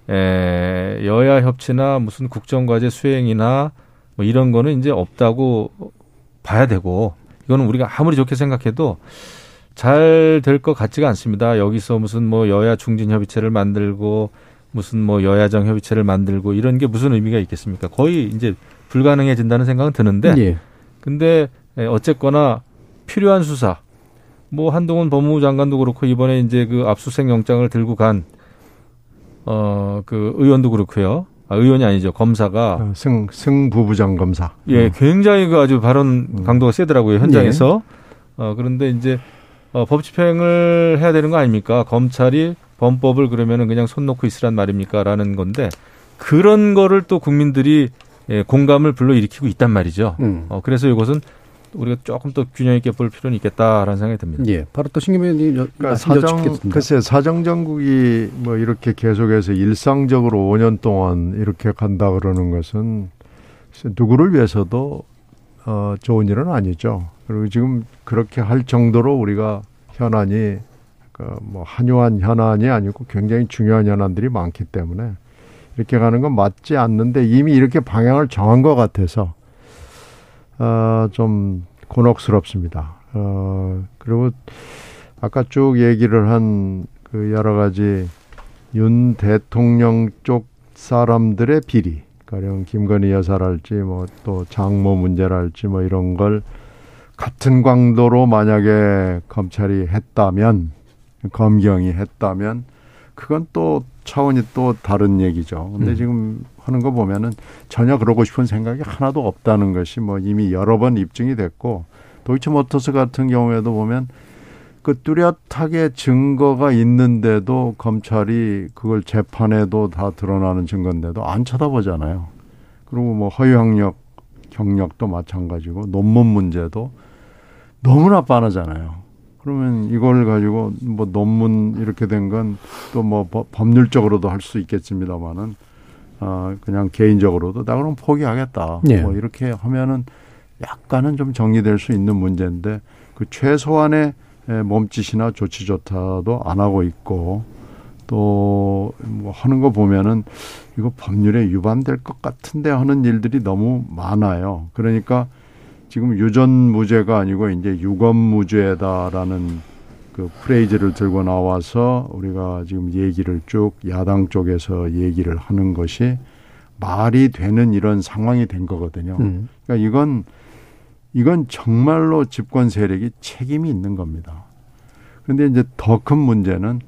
Speaker 6: 에, 여야 협치나 무슨 국정과제 수행이나 뭐 이런 거는 이제 없다고 봐야 되고 이거는 우리가 아무리 좋게 생각해도 잘 될 것 같지가 않습니다. 여기서 무슨 뭐 여야 중진 협의체를 만들고 무슨 뭐 여야정 협의체를 만들고 이런 게 무슨 의미가 있겠습니까? 거의 이제 불가능해진다는 생각은 드는데 예. 근데 어쨌거나 필요한 수사 뭐 한동훈 법무부 장관도 그렇고 이번에 이제 그 압수수색 영장을 들고 간 어 그 의원도 그렇고요. 아, 의원이 아니죠. 검사가
Speaker 7: 어, 승 승부부장 검사.
Speaker 6: 예, 음. 굉장히 그 아주 발언 음. 강도가 세더라고요 현장에서. 예. 어 그런데 이제 어, 법 집행을 해야 되는 거 아닙니까? 검찰이 범법을 그러면은 그냥 손 놓고 있으란 말입니까?라는 건데 그런 거를 또 국민들이 예, 공감을 불러일으키고 있단 말이죠. 음. 어, 그래서 이것은 우리가 조금 더 균형 있게 볼 필요는 있겠다라는 생각이 듭니다.
Speaker 2: 예, 바로 또 신기민님
Speaker 7: 그러니까 사정 글쎄 사정 정국이 뭐 이렇게 계속해서 일상적으로 5년 동안 이렇게 간다 그러는 것은 누구를 위해서도 어, 좋은 일은 아니죠. 그리고 지금 그렇게 할 정도로 우리가 현안이 그뭐 한요한 현안이 아니고 굉장히 중요한 현안들이 많기 때문에 이렇게 가는 건 맞지 않는데 이미 이렇게 방향을 정한 것 같아서 어, 좀 곤혹스럽습니다. 어, 그리고 아까 쭉 얘기를 한 그 여러 가지 윤 대통령 쪽 사람들의 비리, 가령 김건희 여사랄지 뭐 또 장모 문제랄지 뭐 이런 걸 같은 광도로 만약에 검찰이 했다면 검경이 했다면 그건 또 차원이 또 다른 얘기죠. 근데 음. 지금 하는 거 보면은 전혀 그러고 싶은 생각이 하나도 없다는 것이 뭐 이미 여러 번 입증이 됐고 도이치모터스 같은 경우에도 보면 그 뚜렷하게 증거가 있는데도 검찰이 그걸 재판에도 다 드러나는 증거인데도 안 쳐다보잖아요. 그리고 뭐 허위학력 경력도 마찬가지고 논문 문제도 너무나 빤하잖아요. 그러면 이걸 가지고 뭐 논문 이렇게 된 건 또 뭐 법률적으로도 할 수 있겠습니다만은 아 그냥 개인적으로도 나 그럼 포기하겠다. 네. 뭐 이렇게 하면은 약간은 좀 정리될 수 있는 문제인데 그 최소한의 몸짓이나 조치 조타도 안 하고 있고 또 뭐 하는 거 보면은 이거 법률에 위반될 것 같은데 하는 일들이 너무 많아요. 그러니까 지금 유전 무죄가 아니고 이제 유검 무죄다라는 그 프레이즈를 들고 나와서 우리가 지금 얘기를 쭉 야당 쪽에서 얘기를 하는 것이 말이 되는 이런 상황이 된 거거든요. 음. 그러니까 이건 이건 정말로 집권 세력이 책임이 있는 겁니다. 그런데 이제 더 큰 문제는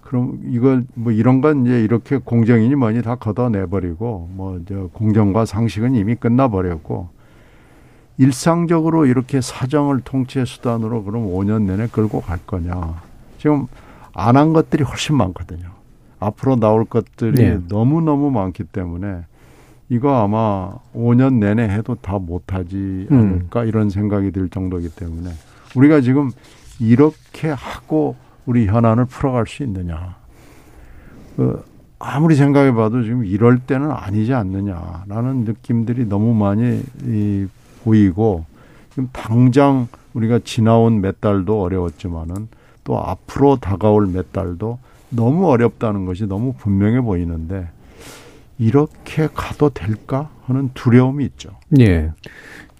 Speaker 7: 그럼 이걸 뭐 이런 건 이제 이렇게 공정이니 뭐니 다 걷어내버리고 뭐 저 공정과 상식은 이미 끝나버렸고 일상적으로 이렇게 사정을 통치의 수단으로 그럼 5년 내내 끌고 갈 거냐. 지금 안 한 것들이 훨씬 많거든요. 앞으로 나올 것들이 네. 너무너무 많기 때문에 이거 아마 5년 내내 해도 다 못하지 음. 않을까 음. 이런 생각이 들 정도이기 때문에 우리가 지금 이렇게 하고 우리 현안을 풀어갈 수 있느냐. 그 아무리 생각해 봐도 지금 이럴 때는 아니지 않느냐라는 느낌들이 너무 많이 이 보이고 지금 당장 우리가 지나온 몇 달도 어려웠지만은 또 앞으로 다가올 몇 달도 너무 어렵다는 것이 너무 분명해 보이는데 이렇게 가도 될까 하는 두려움이 있죠.
Speaker 2: 예.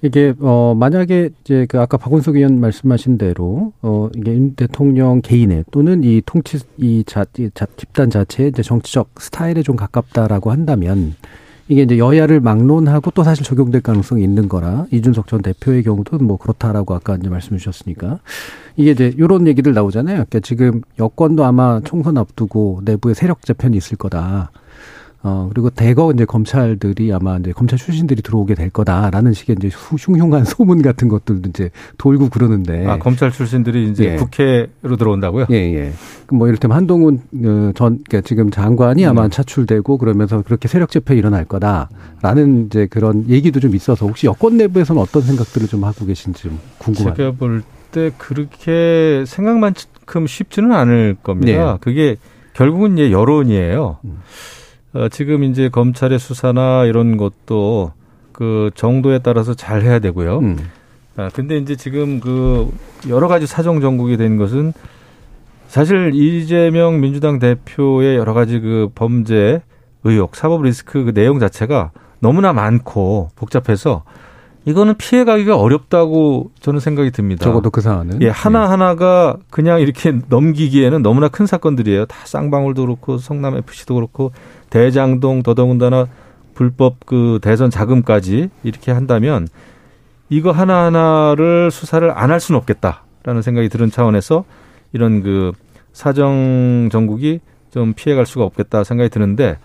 Speaker 2: 이게 어 만약에 이제 그 아까 박원석 의원 말씀하신 대로 어 이게 윤 대통령 개인의 또는 이 통치 이자 이 자, 집단 자체의 이제 정치적 스타일에 좀 가깝다라고 한다면 이게 이제 여야를 막론하고 또 사실 적용될 가능성이 있는 거라 이준석 전 대표의 경우도 뭐 그렇다라고 아까 이제 말씀해 주셨으니까 이게 이제 요런 얘기들 나오잖아요. 그러니까 지금 여권도 아마 총선 앞두고 내부에 세력 재편이 있을 거다. 어, 그리고 대거 이제 검찰들이 아마 이제 검찰 출신들이 들어오게 될 거다라는 식의 이제 흉흉한 [laughs] 소문 같은 것들도 이제 돌고 그러는데.
Speaker 6: 아, 검찰 출신들이 이제 예. 국회로 들어온다고요?
Speaker 2: 예, 예. 뭐 이를테면 한동훈 어, 전, 그러니까 지금 장관이 아마 음. 차출되고 그러면서 그렇게 세력 집회 일어날 거다라는 이제 그런 얘기도 좀 있어서 혹시 여권 내부에서는 어떤 생각들을 좀 하고 계신지 좀 궁금합니다.
Speaker 6: 제가 볼 때 그렇게 생각만큼 쉽지는 않을 겁니다. 네. 그게 결국은 이제 여론이에요. 음. 어, 지금 이제 검찰의 수사나 이런 것도 그 정도에 따라서 잘 해야 되고요. 음. 아, 근데 이제 지금 그 여러 가지 사정 정국이 된 것은 사실 이재명 민주당 대표의 여러 가지 그 범죄 의혹, 사법 리스크 그 내용 자체가 너무나 많고 복잡해서 이거는 피해가기가 어렵다고 저는 생각이 듭니다.
Speaker 2: 적어도 그 사안은.
Speaker 6: 예, 하나 하나가 그냥 이렇게 넘기기에는 너무나 큰 사건들이에요. 다 쌍방울도 그렇고 성남 FC도 그렇고 대장동 더더군다나 불법 그 대선 자금까지 이렇게 한다면 이거 하나 하나를 수사를 안 할 수는 없겠다라는 생각이 드는 차원에서 이런 그 사정 정국이 좀 피해갈 수가 없겠다 생각이 드는데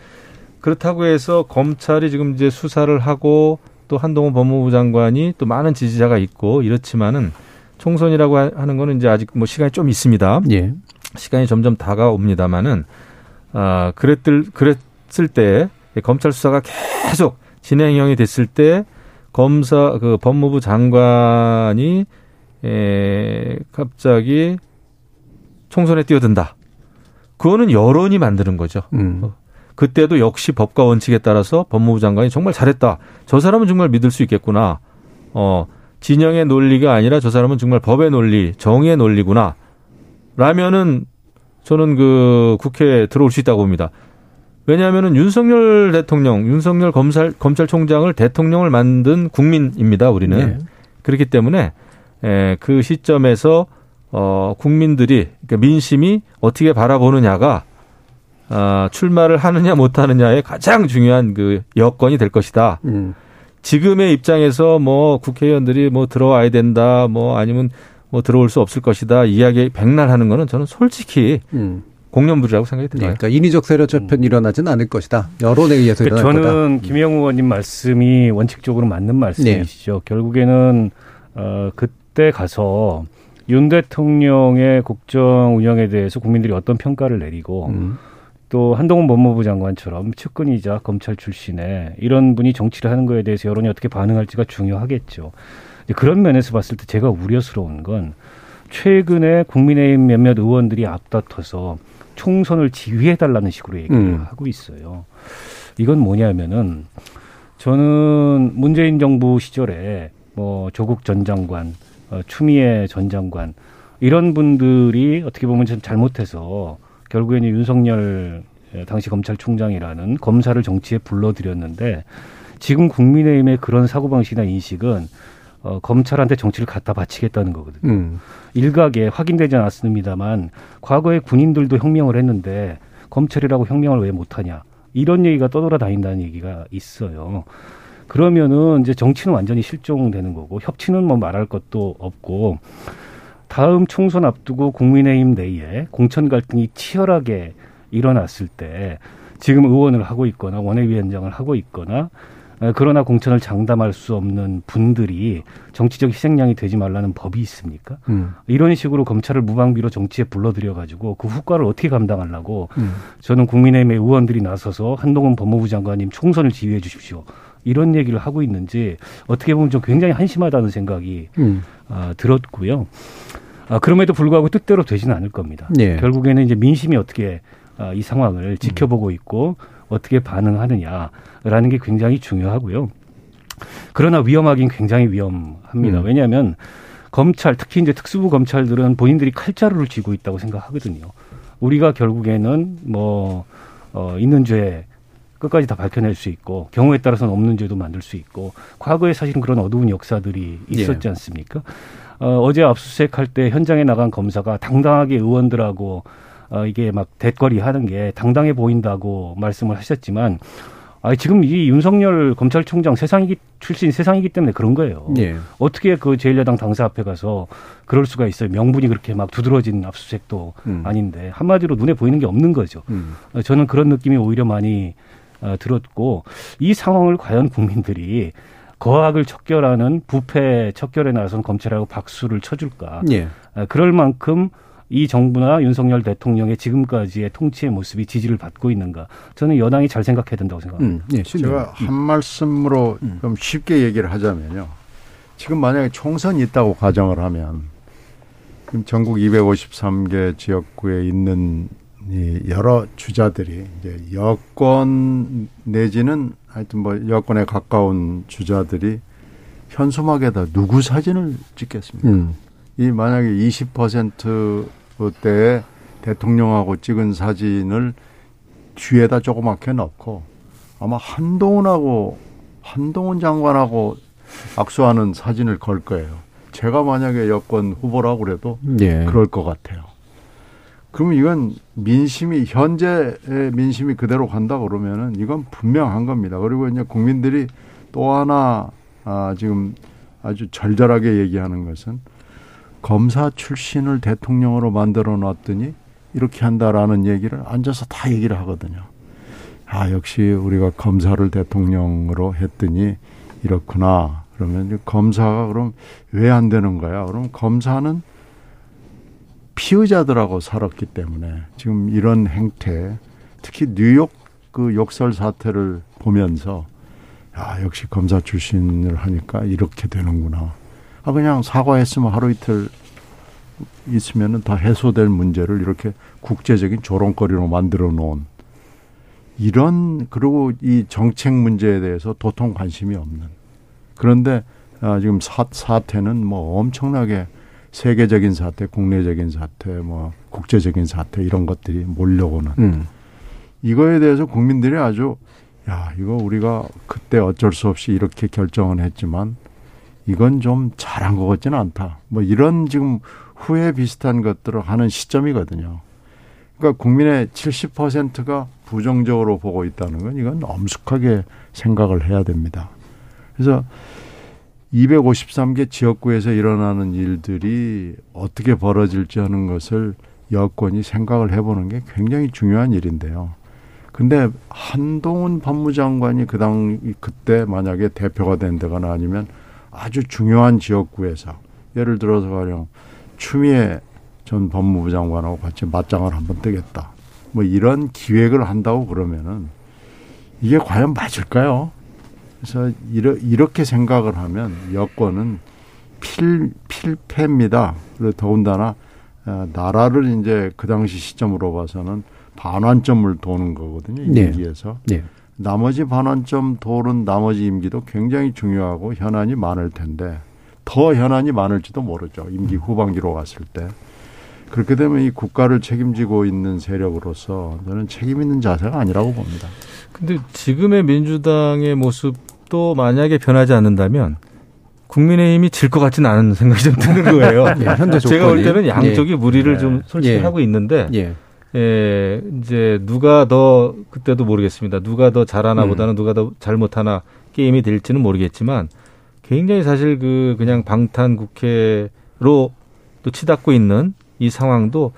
Speaker 6: 그렇다고 해서 검찰이 지금 이제 수사를 하고 또 한동훈 법무부 장관이 또 많은 지지자가 있고 이렇지만은 총선이라고 하는 거는 이제 아직 뭐 시간이 좀 있습니다.
Speaker 2: 예.
Speaker 6: 시간이 점점 다가옵니다만은 아 그랬들 그랬을 때 검찰 수사가 계속 진행형이 됐을 때 검사 그 법무부 장관이 에 갑자기 총선에 뛰어든다. 그거는 여론이 만드는 거죠.
Speaker 2: 음.
Speaker 6: 그때도 역시 법과 원칙에 따라서 법무부 장관이 정말 잘했다. 저 사람은 정말 믿을 수 있겠구나. 어, 진영의 논리가 아니라 저 사람은 정말 법의 논리, 정의의 논리구나. 라면은 저는 그 국회에 들어올 수 있다고 봅니다. 왜냐하면은 윤석열 대통령, 윤석열 검찰, 검찰총장을 대통령을 만든 국민입니다, 우리는.
Speaker 2: 예.
Speaker 6: 그렇기 때문에, 에, 그 시점에서, 어, 국민들이, 그러니까 민심이 어떻게 바라보느냐가, 아, 출마를 하느냐 못하느냐의 가장 중요한 그 여건이 될 것이다.
Speaker 2: 음.
Speaker 6: 지금의 입장에서 뭐 국회의원들이 뭐 들어와야 된다, 뭐 아니면 뭐 들어올 수 없을 것이다 이야기 백날 하는 거는 저는 솔직히
Speaker 2: 음.
Speaker 6: 공연불이라고 생각이
Speaker 2: 네,
Speaker 6: 들어요.
Speaker 2: 그러니까 인위적 세력 재편이 일어나지는 않을 것이다. 여론에 의해서
Speaker 8: 그러니까
Speaker 2: 일어날 거다.
Speaker 8: 저는 김영우 의원님 말씀이 원칙적으로 맞는 말씀이시죠. 결국에는 어 그때 가서 윤 대통령의 국정 운영에 대해서 국민들이 어떤 평가를 내리고
Speaker 2: 음.
Speaker 8: 또 한동훈 법무부 장관처럼 측근이자 검찰 출신의 이런 분이 정치를 하는 거에 대해서 여론이 어떻게 반응할지가 중요하겠죠. 그런 면에서 봤을 때 제가 우려스러운 건 최근에 국민의힘 몇몇 의원들이 앞다퉈서 총선을 지휘해달라는 식으로 얘기를
Speaker 2: 음.
Speaker 8: 하고 있어요. 이건 뭐냐면은 저는 문재인 정부 시절에 뭐 조국 전 장관, 어, 추미애 전 장관 이런 분들이 어떻게 보면 좀 잘못해서 결국에는 윤석열 예, 당시 검찰총장이라는 검사를 정치에 불러들였는데 지금 국민의힘의 그런 사고방식이나 인식은 어, 검찰한테 정치를 갖다 바치겠다는 거거든요.
Speaker 2: 음.
Speaker 8: 일각에 확인되지 않았습니다만 과거에 군인들도 혁명을 했는데 검찰이라고 혁명을 왜 못하냐 이런 얘기가 떠돌아다닌다는 얘기가 있어요. 그러면은 이제 정치는 완전히 실종되는 거고 협치는 뭐 말할 것도 없고 다음 총선 앞두고 국민의힘 내에 공천 갈등이 치열하게 일어났을 때 지금 의원을 하고 있거나 원외위원장을 하고 있거나 에, 그러나 공천을 장담할 수 없는 분들이 정치적 희생양이 되지 말라는 법이 있습니까?
Speaker 2: 음.
Speaker 8: 이런 식으로 검찰을 무방비로 정치에 불러들여 가지고 그 후과를 어떻게 감당하려고
Speaker 2: 음.
Speaker 8: 저는 국민의힘의 의원들이 나서서 한동훈 법무부 장관님 총선을 지휘해 주십시오. 이런 얘기를 하고 있는지 어떻게 보면 좀 굉장히 한심하다는 생각이
Speaker 2: 음.
Speaker 8: 아, 들었고요. 아, 그럼에도 불구하고 뜻대로 되지는 않을 겁니다.
Speaker 2: 예.
Speaker 8: 결국에는 이제 민심이 어떻게 아, 이 상황을 지켜보고 있고 어떻게 반응하느냐라는 게 굉장히 중요하고요. 그러나 위험하긴 굉장히 위험합니다.
Speaker 2: 음.
Speaker 8: 왜냐하면 검찰 특히 이제 특수부 검찰들은 본인들이 칼자루를 쥐고 있다고 생각하거든요. 우리가 결국에는 뭐 어, 있는 죄 끝까지 다 밝혀낼 수 있고 경우에 따라서는 없는 죄도 만들 수 있고 과거에 사실은 그런 어두운 역사들이 있었지 않습니까? 어, 어제 압수수색할 때 현장에 나간 검사가 당당하게 의원들하고 어, 이게 막 대거리 하는 게 당당해 보인다고 말씀을 하셨지만 아 지금 이 윤석열 검찰총장 세상이기 출신 세상이기 때문에 그런 거예요.
Speaker 2: 예.
Speaker 8: 어떻게 그 제1야당 당사 앞에 가서 그럴 수가 있어요. 명분이 그렇게 막 두드러진 압수수색도
Speaker 2: 음.
Speaker 8: 아닌데 한마디로 눈에 보이는 게 없는 거죠.
Speaker 2: 음.
Speaker 8: 어, 저는 그런 느낌이 오히려 많이 어, 들었고 이 상황을 과연 국민들이 거악을 척결하는 부패 척결에 나선 검찰하고 박수를 쳐줄까?
Speaker 2: 예.
Speaker 8: 어, 그럴 만큼 이 정부나 윤석열 대통령의 지금까지의 통치의 모습이 지지를 받고 있는가? 저는 여당이 잘 생각해야 된다고 생각합니다.
Speaker 2: 음. 예.
Speaker 7: 제가 한 말씀으로
Speaker 2: 음.
Speaker 7: 좀 쉽게 얘기를 하자면요. 지금 만약에 총선이 있다고 가정을 하면 지금 전국 253개 지역구에 있는 이 여러 주자들이 이제 여권 내지는 하여튼 뭐 여권에 가까운 주자들이 현수막에다 누구 사진을 찍겠습니까?
Speaker 2: 음.
Speaker 7: 이 만약에 20%대의 대통령하고 찍은 사진을 뒤에다 조그맣게 넣고 아마 한동훈하고 한동훈 장관하고 악수하는 사진을 걸 거예요. 제가 만약에 여권 후보라고 그래도
Speaker 2: 예.
Speaker 7: 그럴 것 같아요. 그러면 이건 민심이 현재의 민심이 그대로 간다 그러면은 이건 분명한 겁니다. 그리고 이제 국민들이 또 하나 아 지금 아주 절절하게 얘기하는 것은 검사 출신을 대통령으로 만들어 놨더니 이렇게 한다라는 얘기를 앉아서 다 얘기를 하거든요. 아 역시 우리가 검사를 대통령으로 했더니 이렇구나. 그러면 검사가 그럼 왜 안 되는 거야? 그럼 검사는 피의자들하고 살았기 때문에 지금 이런 행태, 특히 뉴욕 그 욕설 사태를 보면서 야 역시 검사 출신을 하니까 이렇게 되는구나. 아 그냥 사과했으면 하루 이틀 있으면은 다 해소될 문제를 이렇게 국제적인 조롱거리로 만들어 놓은 이런 그리고 이 정책 문제에 대해서 도통 관심이 없는 그런데 아, 지금 사, 사태는 뭐 엄청나게 세계적인 사태, 국내적인 사태, 뭐 국제적인 사태 이런 것들이 몰려오는
Speaker 2: 음.
Speaker 7: 이거에 대해서 국민들이 아주 야 이거 우리가 그때 어쩔 수 없이 이렇게 결정을 했지만 이건 좀 잘한 것 같지는 않다. 뭐 이런 지금 후회 비슷한 것들을 하는 시점이거든요. 그러니까 국민의 70%가 부정적으로 보고 있다는 건 이건 엄숙하게 생각을 해야 됩니다. 그래서 253개 지역구에서 일어나는 일들이 어떻게 벌어질지 하는 것을 여권이 생각을 해보는 게 굉장히 중요한 일인데요. 근데 한동훈 법무장관이 그 당 그때 만약에 대표가 된다거나 아니면 아주 중요한 지역구에서 예를 들어서 가령 추미애 전 법무부 장관하고 같이 맞짱을 한번 뜨겠다. 뭐 이런 기획을 한다고 그러면은 이게 과연 맞을까요? 그래서 이러, 이렇게 생각을 하면 여권은 필, 필패입니다. 그리고 더군다나 어, 나라를 이제 그 당시 시점으로 봐서는 반환점을 도는 거거든요.
Speaker 2: 네.
Speaker 7: 임기에서.
Speaker 2: 네.
Speaker 7: 나머지 반환점 도는 나머지 임기도 굉장히 중요하고 현안이 많을 텐데 더 현안이 많을지도 모르죠. 임기 후반기로 갔을 때. 그렇게 되면 이 국가를 책임지고 있는 세력으로서 저는 책임 있는 자세가 아니라고 봅니다.
Speaker 6: 근데 지금의 민주당의 모습 도 만약에 변하지 않는다면 국민의힘이 질 것 같지는 않은 생각이 좀 드는 거예요. [laughs]
Speaker 2: 예, 현재
Speaker 6: 제가 볼
Speaker 2: 조건이.
Speaker 6: 때는 양쪽이
Speaker 2: 예.
Speaker 6: 무리를
Speaker 8: 네.
Speaker 6: 좀 솔직히
Speaker 2: 예.
Speaker 6: 하고 있는데
Speaker 2: 예.
Speaker 6: 예, 이제 누가 더 그때도 모르겠습니다. 누가 더
Speaker 2: 음.
Speaker 6: 잘하나보다는 누가 더 잘못하나 게임이 될지는 모르겠지만 굉장히 사실 그 그냥 방탄 국회로 또 치닫고 있는 이 상황도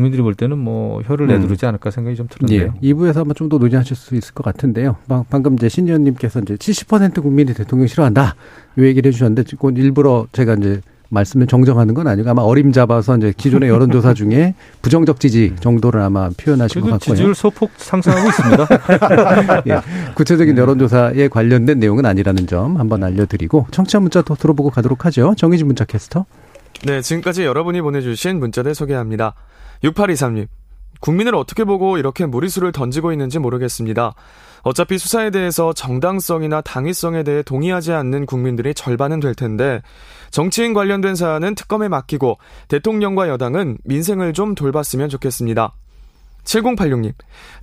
Speaker 6: 국민들이 볼 때는 뭐 혀를
Speaker 2: 음.
Speaker 6: 내두르지 않을까 생각이 좀
Speaker 2: 예.
Speaker 6: 드는데요.
Speaker 2: 2부에서 한번 좀 더 논의하실 수 있을 것 같은데요. 방- 방금 이제 신 의원님께서 이제 70% 국민이 대통령 싫어한다. 이 얘기를 해주셨는데, 지금 일부러 제가 이제 말씀을 정정하는 건 아니고 아마 어림잡아서 이제 기존의 [laughs] 여론조사 중에 부정적 지지 정도를 아마 표현하신 것 같고요.
Speaker 6: 지지율 소폭 상승하고 있습니다. [laughs]
Speaker 2: 예. 구체적인 여론조사에 관련된 내용은 아니라는 점 한번 알려드리고 청취자 문자 더 들어보고 가도록 하죠. 정의진 문자 캐스터.
Speaker 9: 네, 지금까지 여러분이 보내주신 문자를 소개합니다. 6823님. 국민을 어떻게 보고 이렇게 무리수를 던지고 있는지 모르겠습니다. 어차피 수사에 대해서 정당성이나 당위성에 대해 동의하지 않는 국민들이 절반은 될 텐데 정치인 관련된 사안은 특검에 맡기고 대통령과 여당은 민생을 좀 돌봤으면 좋겠습니다. 7086님,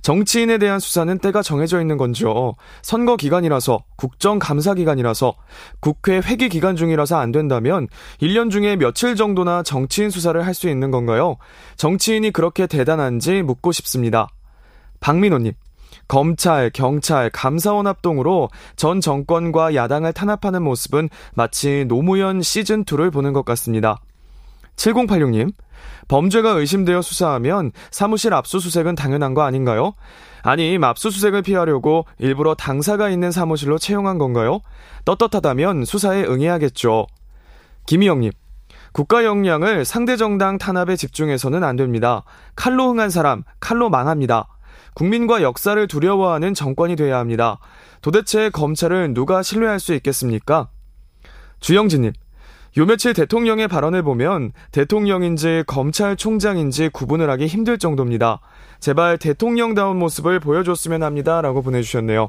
Speaker 9: 정치인에 대한 수사는 때가 정해져 있는 건지요. 선거 기간이라서, 국정감사 기간이라서, 국회 회기 기간 중이라서 안 된다면 1년 중에 며칠 정도나 정치인 수사를 할 수 있는 건가요? 정치인이 그렇게 대단한지 묻고 싶습니다. 박민호님, 검찰, 경찰, 감사원 합동으로 전 정권과 야당을 탄압하는 모습은 마치 노무현 시즌2를 보는 것 같습니다. 7086님, 범죄가 의심되어 수사하면 사무실 압수수색은 당연한 거 아닌가요? 아니, 압수수색을 피하려고 일부러 당사가 있는 사무실로 채용한 건가요? 떳떳하다면 수사에 응해야겠죠. 김희영님, 국가 역량을 상대 정당 탄압에 집중해서는 안 됩니다. 칼로 흥한 사람, 칼로 망합니다. 국민과 역사를 두려워하는 정권이 돼야 합니다. 도대체 검찰을 누가 신뢰할 수 있겠습니까? 주영진님, 요 며칠 대통령의 발언을 보면 대통령인지 검찰총장인지 구분을 하기 힘들 정도입니다. 제발 대통령다운 모습을 보여줬으면 합니다. 라고 보내주셨네요.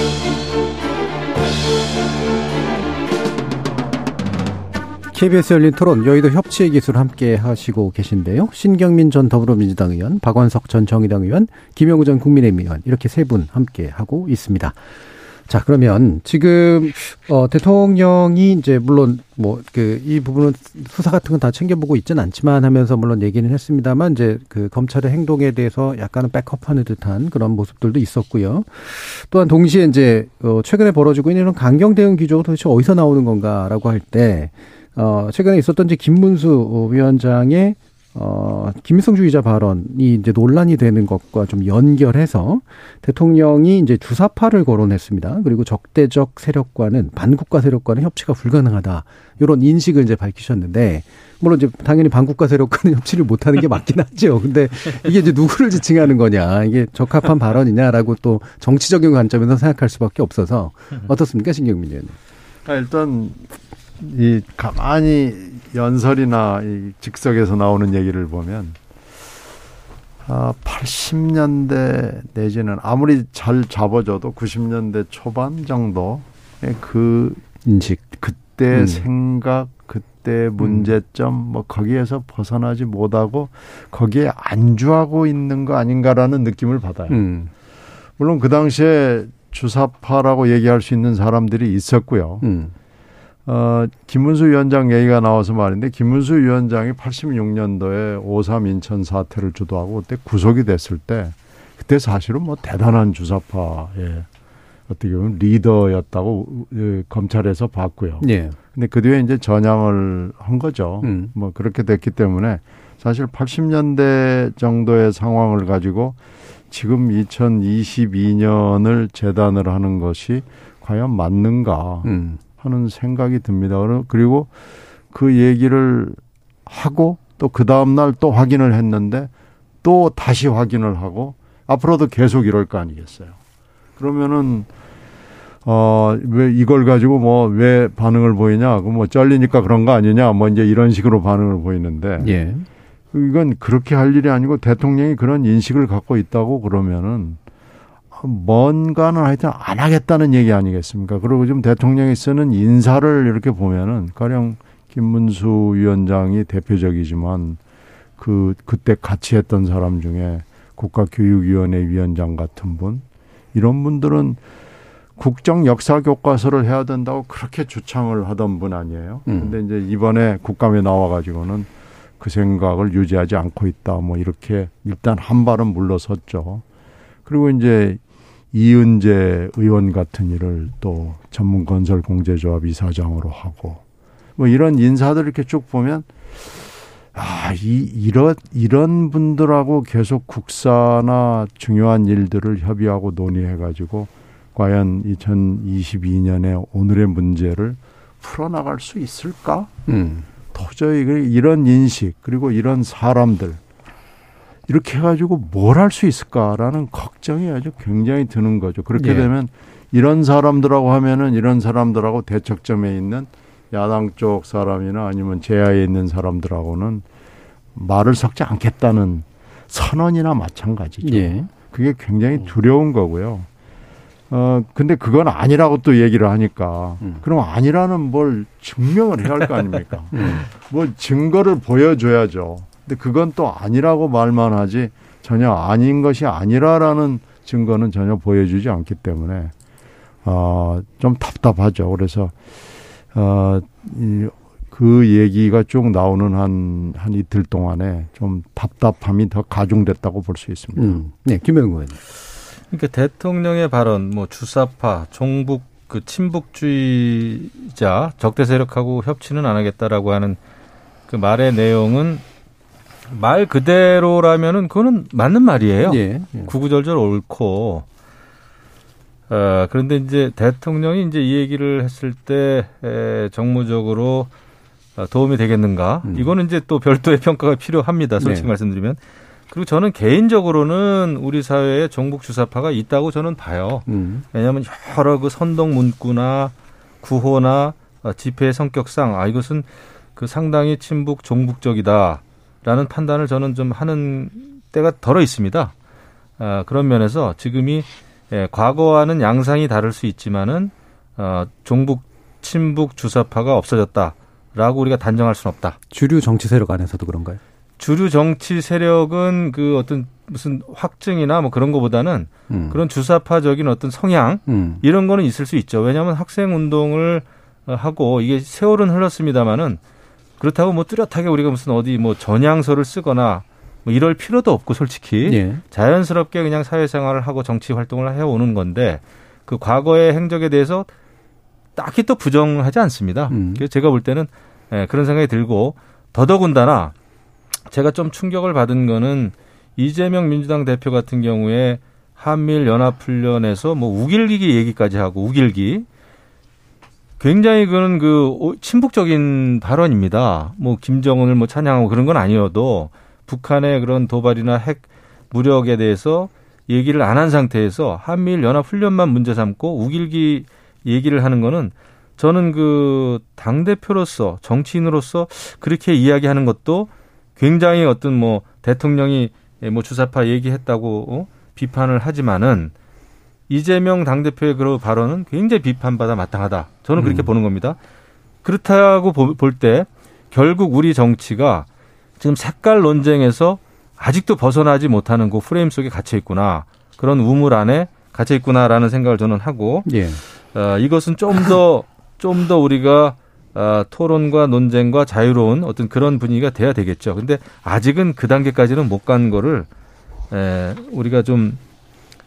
Speaker 2: KBS 열린 토론 여의도 협치의 기술 함께 하시고 계신데요. 신경민 전 더불어민주당 의원, 박원석 전 정의당 의원, 김영우 전 국민의힘 의원 이렇게 세 분 함께 하고 있습니다. 자, 그러면 지금 어 대통령이 이제 물론 뭐 그 이 부분은 수사 같은 건 다 챙겨보고 있지는 않지만 하면서 물론 얘기는 했습니다만 이제 그 검찰의 행동에 대해서 약간은 백업하는 듯한 그런 모습들도 있었고요. 또한 동시에 이제 어 최근에 벌어지고 있는 이런 강경 대응 기조가 도대체 어디서 나오는 건가라고 할때 어, 최근에 있었던 이제 김문수 위원장의 어, 김일성주의자 발언이 이제 논란이 되는 것과 좀 연결해서 대통령이 이제 주사파를 거론했습니다. 그리고 적대적 세력과는 반국가 세력과는 협치가 불가능하다. 이런 인식을 이제 밝히셨는데 물론 이제 당연히 반국가 세력과는 [laughs] 협치를 못 하는 게 맞긴 하죠. 근데 이게 이제 누구를 지칭하는 거냐, 이게 적합한 발언이냐라고 또 정치적인 관점에서 생각할 수밖에 없어서 어떻습니까, 신경민 의원님?
Speaker 7: 아, 일단 이 가만히 연설이나 이 즉석에서 나오는 얘기를 보면 아, 80년대 내지는 아무리 잘 잡아줘도 90년대 초반 정도의 그
Speaker 2: 인식,
Speaker 7: 그때 음. 생각, 그때 문제점 뭐 거기에서 벗어나지 못하고 거기에 안주하고 있는 거 아닌가라는 느낌을 받아요. 음. 물론 그 당시에 주사파라고 얘기할 수 있는 사람들이 있었고요. 음. 어, 김문수 위원장 얘기가 나와서 말인데 김문수 위원장이 86년도에 5.3 인천 사태를 주도하고 그때 구속이 됐을 때 그때 사실은 뭐 대단한 주사파의 어떻게 보면 리더였다고 예, 검찰에서 봤고요. 예. 근데 그 뒤에 이제 전향을 한 거죠. 음. 뭐 그렇게 됐기 때문에 사실 80년대 정도의 상황을 가지고 지금 2022년을 재단을 하는 것이 과연 맞는가? 음. 하는 생각이 듭니다. 그리고 그 얘기를 하고 또 그 다음날 또 확인을 했는데 또 다시 확인을 하고 앞으로도 계속 이럴 거 아니겠어요. 그러면은 어, 왜 이걸 가지고 뭐 왜 반응을 보이냐? 그뭐 잘리니까 그런 거 아니냐? 뭐 이제 이런 식으로 반응을 보이는데. 예. 이건 그렇게 할 일이 아니고 대통령이 그런 인식을 갖고 있다고 그러면은 뭔가는 하여튼 안 하겠다는 얘기 아니겠습니까? 그리고 지금 대통령이 쓰는 인사를 이렇게 보면은 가령 김문수 위원장이 대표적이지만 그 그때 같이 했던 사람 중에 국가교육위원회 위원장 같은 분 이런 분들은 국정 역사 교과서를 해야 된다고 그렇게 주창을 하던 분 아니에요. 음. 근데 이제 이번에 국감에 나와 가지고는 그 생각을 유지하지 않고 있다. 뭐 이렇게 일단 한 발은 물러섰죠. 그리고 이제 이은재 의원 같은 일을 또 전문건설공제조합 이사장으로 하고 뭐 이런 인사들 이렇게 쭉 보면 아, 이, 이런, 이런 분들하고 계속 국사나 중요한 일들을 협의하고 논의해가지고 과연 2022년에 오늘의 문제를 풀어나갈 수 있을까? 음. 도저히 이런 인식, 그리고 이런 사람들, 이렇게 해가지고 뭘 할 수 있을까라는 걱정이 아주 굉장히 드는 거죠. 그렇게 예. 되면 이런 사람들하고 하면은 이런 사람들하고 대척점에 있는 야당 쪽 사람이나 아니면 제야에 있는 사람들하고는 말을 섞지 않겠다는 선언이나 마찬가지죠. 예. 그게 굉장히 두려운 거고요. 어, 근데 그건 아니라고 또 얘기를 하니까, 음. 그럼 아니라는 뭘 증명을 해야 할 거 아닙니까? [laughs] 음. 뭐 증거를 보여줘야죠. 근데 그건 또 아니라고 말만 하지 전혀 아닌 것이 아니라라는 증거는 전혀 보여주지 않기 때문에 어, 좀 답답하죠. 그래서 어, 이 그 얘기가 쭉 나오는 한, 한 이틀 동안에 좀 답답함이 더 가중됐다고 볼 수 있습니다. 음.
Speaker 2: 네, 김영우 의원님.
Speaker 6: 그러니까 대통령의 발언, 뭐 주사파, 종북, 그 친북주의자, 적대 세력하고 협치는 안 하겠다라고 하는 그 말의 내용은 말 그대로라면은 그거는 맞는 말이에요. 예, 예. 구구절절 옳고. 어, 그런데 이제 대통령이 이제 이 얘기를 했을 때 에, 정무적으로 도움이 되겠는가? 음. 이거는 이제 또 별도의 평가가 필요합니다. 솔직히 네. 말씀드리면. 그리고 저는 개인적으로는 우리 사회에 종북 주사파가 있다고 저는 봐요. 음. 왜냐하면 여러 그 선동 문구나 구호나 집회의 성격상 아 이것은 그 상당히 친북 종북적이다 라는 판단을 저는 좀 하는 때가 덜어 있습니다. 아, 그런 면에서 지금이 예, 과거와는 양상이 다를 수 있지만은 어, 종북 친북 주사파가 없어졌다라고 우리가 단정할 수는 없다.
Speaker 2: 주류 정치 세력 안에서도 그런가요?
Speaker 6: 주류 정치 세력은 그 어떤 무슨 확증이나 뭐 그런 거보다는 음. 그런 주사파적인 어떤 성향 음. 이런 거는 있을 수 있죠. 왜냐하면 학생 운동을 하고 이게 세월은 흘렀습니다마는 그렇다고 뭐 뚜렷하게 우리가 무슨 어디 뭐 전향서를 쓰거나 뭐 이럴 필요도 없고 솔직히 예. 자연스럽게 그냥 사회생활을 하고 정치 활동을 해오는 건데 그 과거의 행적에 대해서 딱히 또 부정하지 않습니다. 음. 그래서 제가 볼 때는 예, 그런 생각이 들고 더더군다나 제가 좀 충격을 받은 거는 이재명 민주당 대표 같은 경우에 한미일 연합훈련에서 뭐 우길기 얘기까지 하고 우길기 굉장히 그는 그 친북적인 발언입니다. 뭐 김정은을 뭐 찬양하고 그런 건 아니어도 북한의 그런 도발이나 핵 무력에 대해서 얘기를 안 한 상태에서 한미일 연합 훈련만 문제 삼고 우길기 얘기를 하는 거는 저는 그 당 대표로서 정치인으로서 그렇게 이야기하는 것도 굉장히 어떤 뭐 대통령이 뭐 주사파 얘기했다고 어? 비판을 하지만은 이재명 당대표의 그런 발언은 굉장히 비판받아 마땅하다. 저는 그렇게 음. 보는 겁니다. 그렇다고 볼 때 결국 우리 정치가 지금 색깔 논쟁에서 아직도 벗어나지 못하는 그 프레임 속에 갇혀 있구나. 그런 우물 안에 갇혀 있구나라는 생각을 저는 하고 예. 어, 이것은 좀 더 좀 더 우리가 어, 토론과 논쟁과 자유로운 어떤 그런 분위기가 돼야 되겠죠. 근데 아직은 그 단계까지는 못 간 거를 에, 우리가 좀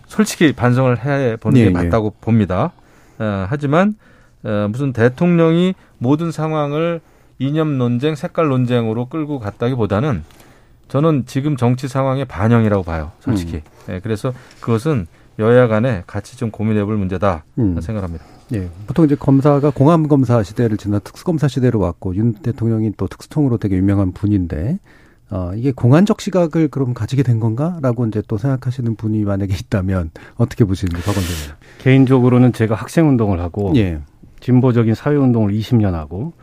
Speaker 6: 솔직히 반성을 해 보는 게 예, 예. 맞다고 예. 봅니다. 어, 하지만 어, 무슨 대통령이 모든 상황을 이념 논쟁, 색깔 논쟁으로 끌고 갔다기보다는 저는 지금 정치 상황의 반영이라고 봐요. 솔직히. 음. 예, 그래서 그것은 여야 간에 같이 좀 고민해 볼 문제다 음. 생각합니다.
Speaker 2: 예. 보통 이제 검사가 공안 검사 시대를 지나 특수검사 시대로 왔고 윤 대통령이 또 특수통으로 되게 유명한 분인데 어, 이게 공안적 시각을 그럼 가지게 된 건가라고 이제 또 생각하시는 분이 만약에 있다면 어떻게 보시는지 박원장
Speaker 8: 개인적으로는 제가 학생 운동을 하고 예. 진보적인 사회 운동을 20년 하고